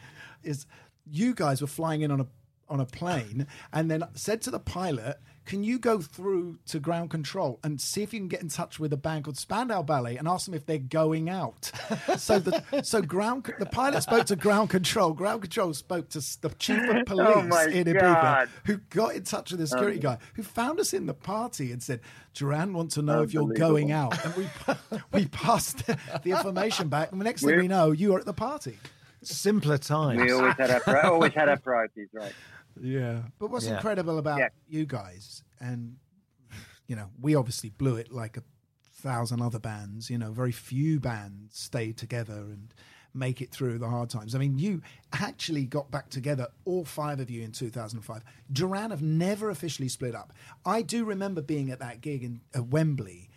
is you guys were flying in on a on a plane, and then said to the pilot. Can you go through to ground control and see if you can get in touch with a band called Spandau Ballet and ask them if they're going out? so the so ground the pilot spoke to ground control. Ground control spoke to the chief of oh police Oh, in Ibiza, God. who got in touch with the security um, guy, who found us in the party and said, "Duran wants to know if you're going out." And we we passed the information back, and the next thing We're- we know, you are at the party. Simpler times. We always had our always had our priorities right. Yeah. But what's Yeah. incredible about Yeah. you guys, and you know, we obviously blew it like a thousand other bands. You know, very few bands stay together and make it through the hard times. I mean, you actually got back together, all five of you, in 2005. Duran have never officially split up. I do remember being at that gig in at Wembley.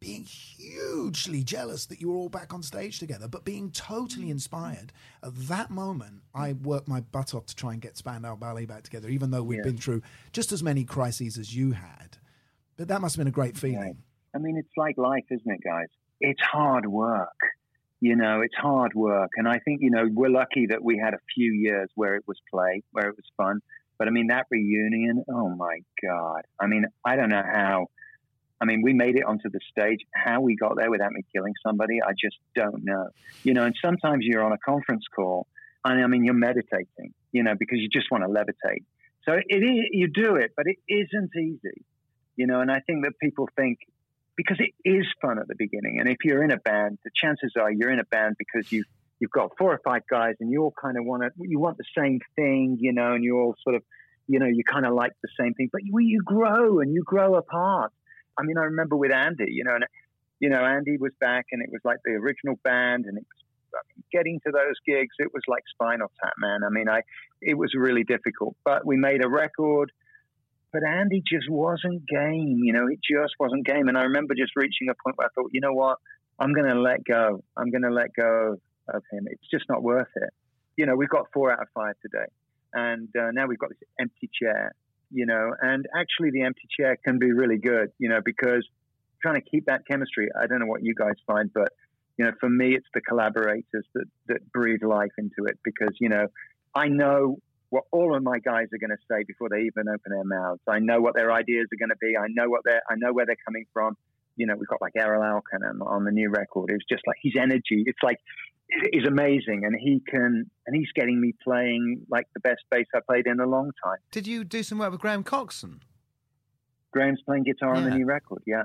Being hugely jealous that you were all back on stage together, but being totally mm. inspired. At that moment, I worked my butt off to try and get Spandau Ballet back together, even though we'd Yeah. been through just as many crises as you had. But that must have been a great feeling. Right. I mean, it's like life, isn't it, guys? It's hard work. You know, it's hard work. And I think, you know, we're lucky that we had a few years where it was play, where it was fun. But I mean, that reunion, oh my God. I mean, I don't know how. I mean, we made it onto the stage. How we got there without me killing somebody, I just don't know. You know, and sometimes you're on a conference call, and I mean, you're meditating, you know, because you just want to levitate. So it is, you do it, but it isn't easy you know and i think that people think because it is fun at the beginning and if you're in a band the chances are you're in a band because you you've got four or five guys and you all kind of want to you want the same thing you know and you all sort of you know you kind of like the same thing but you, you grow and you grow apart i mean i remember with andy you know and you know andy was back and it was like the original band and it was I mean, getting to those gigs it was like spinal tap man i mean i it was really difficult but we made a record but Andy just wasn't game. You know, it just wasn't game. And I remember just reaching a point where I thought, you know what, I'm going to let go. I'm going to let go of, him. It's just not worth it. You know, we've got four out of five today, and uh, now we've got this empty chair. You know, and actually the empty chair can be really good. You know, because trying to keep that chemistry. I don't know what you guys find, but you know, for me, it's the collaborators that that breathe life into it. Because you know, I know what all of my guys are going to say before they even open their mouths. I know what their ideas are going to be. I know what they're. I know where they're coming from. You know, we've got like Erol Alkan on the new record. It's just like his energy. It's like is amazing, and he can, and he's getting me playing like the best bass I played in a long time. Did you do some work with Graham Coxon? Graham's playing guitar on the new record. Yeah,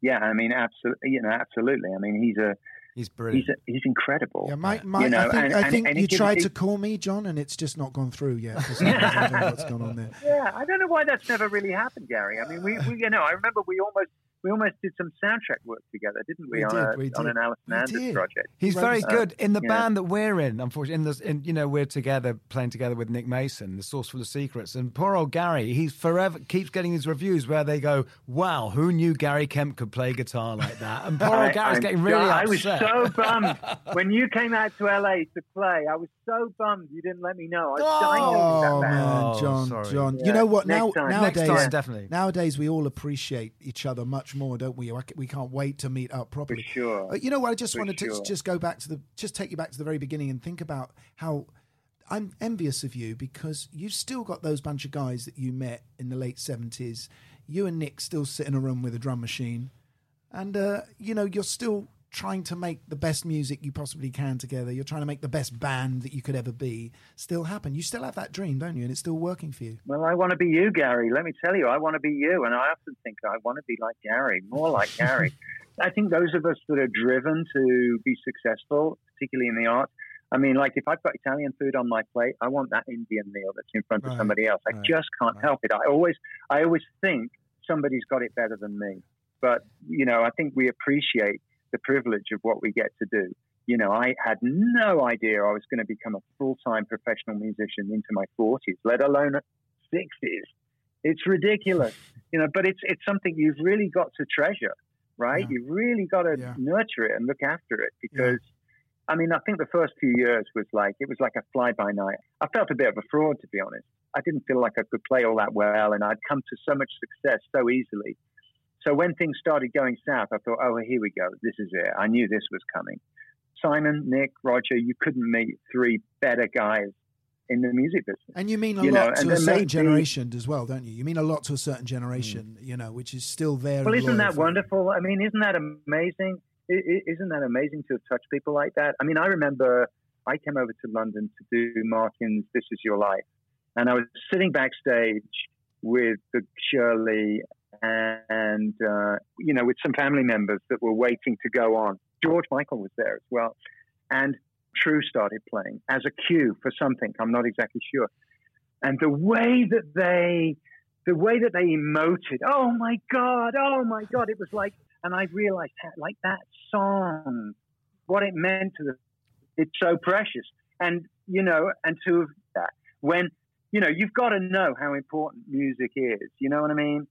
yeah. I mean, absolutely. You know, absolutely. I mean, he's a He's brilliant. he's a, he's incredible. Yeah, my, my, You know, I think, and- I think and you he gives- tried to call me, John, and it's just not gone through yet. for some reason. I don't know what's gone on there. Yeah, I don't know why that's never really happened, Gary. I mean, we, we you know, I remember we almost we almost did some soundtrack work together, didn't we? We on, did, a, we on did. an Allison We Anders project. He's wrote very us- good in the yeah. band that we're in. Unfortunately, in this, in, you know, we're together playing together with Nick Mason, the Saucerful of Secrets, and poor old Gary. He's forever keeps getting these reviews where they go, "Wow, who knew Gary Kemp could play guitar like that?" And poor I- old Gary's I'm- getting really I upset. was so bummed when you came out to LA to play. I was so bummed you didn't let me know. I was dying to Oh that band. man, Oh, John, sorry. John. Yeah. You know what? Next now time. Next nowadays, time, definitely. nowadays we all appreciate each other much more, don't we? We can't wait to meet up properly. sure. Uh, you know what? I just For wanted to just go back to the, just take you back to the very beginning and think about how. I'm envious of you because you've still got those bunch of guys that you met in the late 70s. You and Nick still sit in a room with a drum machine. And, uh, you know, you're still trying to make the best music you possibly can together. You're trying to make the best band that you could ever be still happen. You still have that dream, don't you? And it's still working for you. Well, I want to be you, Gary. Let me tell you, I want to be you. And I often think I want to be like Gary, more like Gary. I think those of us that are driven to be successful, particularly in the arts, I mean, like if I've got Italian food on my plate, I want that Indian meal that's in front of Right, somebody else. I right, just can't right. help it. I always, I always think somebody's got it better than me. But you know, I think we appreciate the privilege of what we get to do. You know, I had no idea I was going to become a full-time professional musician into my 40s, let alone 60s. It's ridiculous, you know. But it's it's something you've really got to treasure, right? Yeah. You've really got to Yeah. nurture it and look after it because. I mean, I think the first few years was like it was like a fly by night. I felt a bit of a fraud, to be honest. I didn't feel like I could play all that well, and I'd come to so much success so easily. So when things started going south, I thought, oh, here we go. This is it. I knew this was coming. Simon, Nick, Roger, you couldn't meet three better guys in the music business. And you mean a You know, lot to and a certain generation as well, don't you? You mean a lot to a certain generation, mm. you know, which is still there. Well, isn't that wonderful? I mean, isn't that amazing? Isn't that amazing to have touched people like that? I mean, I remember I came over to London to do Martin's "This Is Your Life," and I was sitting backstage with the Shirlie and uh, you know with some family members that were waiting to go on. George Michael was there as well, and True started playing as a cue for something. I'm not exactly sure, and the way that they the way that they emoted, oh my God, oh my God, it was like, and I realized how, like that song, what it meant to them, it's so precious. And, you know, and to have that, when, you know, you've got to know how important music is, you know what I mean?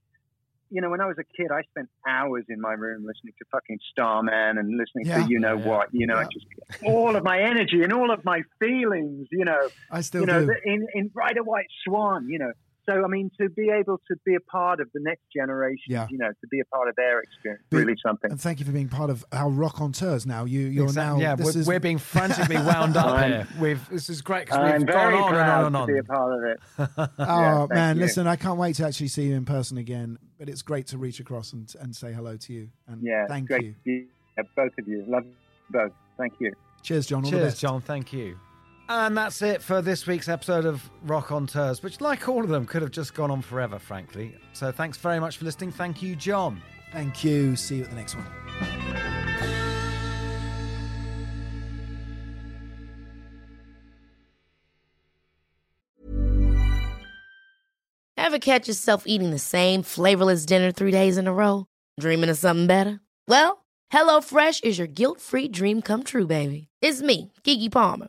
You know, when I was a kid, I spent hours in my room listening to fucking Starman and listening Yeah. to you know Yeah, what, you know, Yeah. just all of my energy and all of my feelings, you know, I still you know, do. in, in Ride a White Swan, you know. So, I mean, to be able to be a part of the next generation, Yeah. you know, to be a part of their experience, But- really something. And thank you for being part of our Rockonteurs. Now you, you're Exactly. now. yeah, this we're, is, we're being frantically wound up here. We've this is great because I'm we've very gone on and proud on and on. to be a part of it. Oh Yeah, man, you. listen, I can't wait to actually see you in person again. But it's great to reach across and, and say hello to you. And Yeah, thank great you. to be yeah, both of you. Love you both. Thank you. Cheers, John. All the Cheers, best. John. Thank you. And that's it for this week's episode of Rockonteurs, which, like all of them, could have just gone on forever, frankly. So thanks very much for listening. Thank you, John. Thank you. See you at the next one. Ever catch yourself eating the same flavorless dinner three days in a row? Dreaming of something better? Well, HelloFresh is your guilt-free dream come true, baby. It's me, Keke Palmer.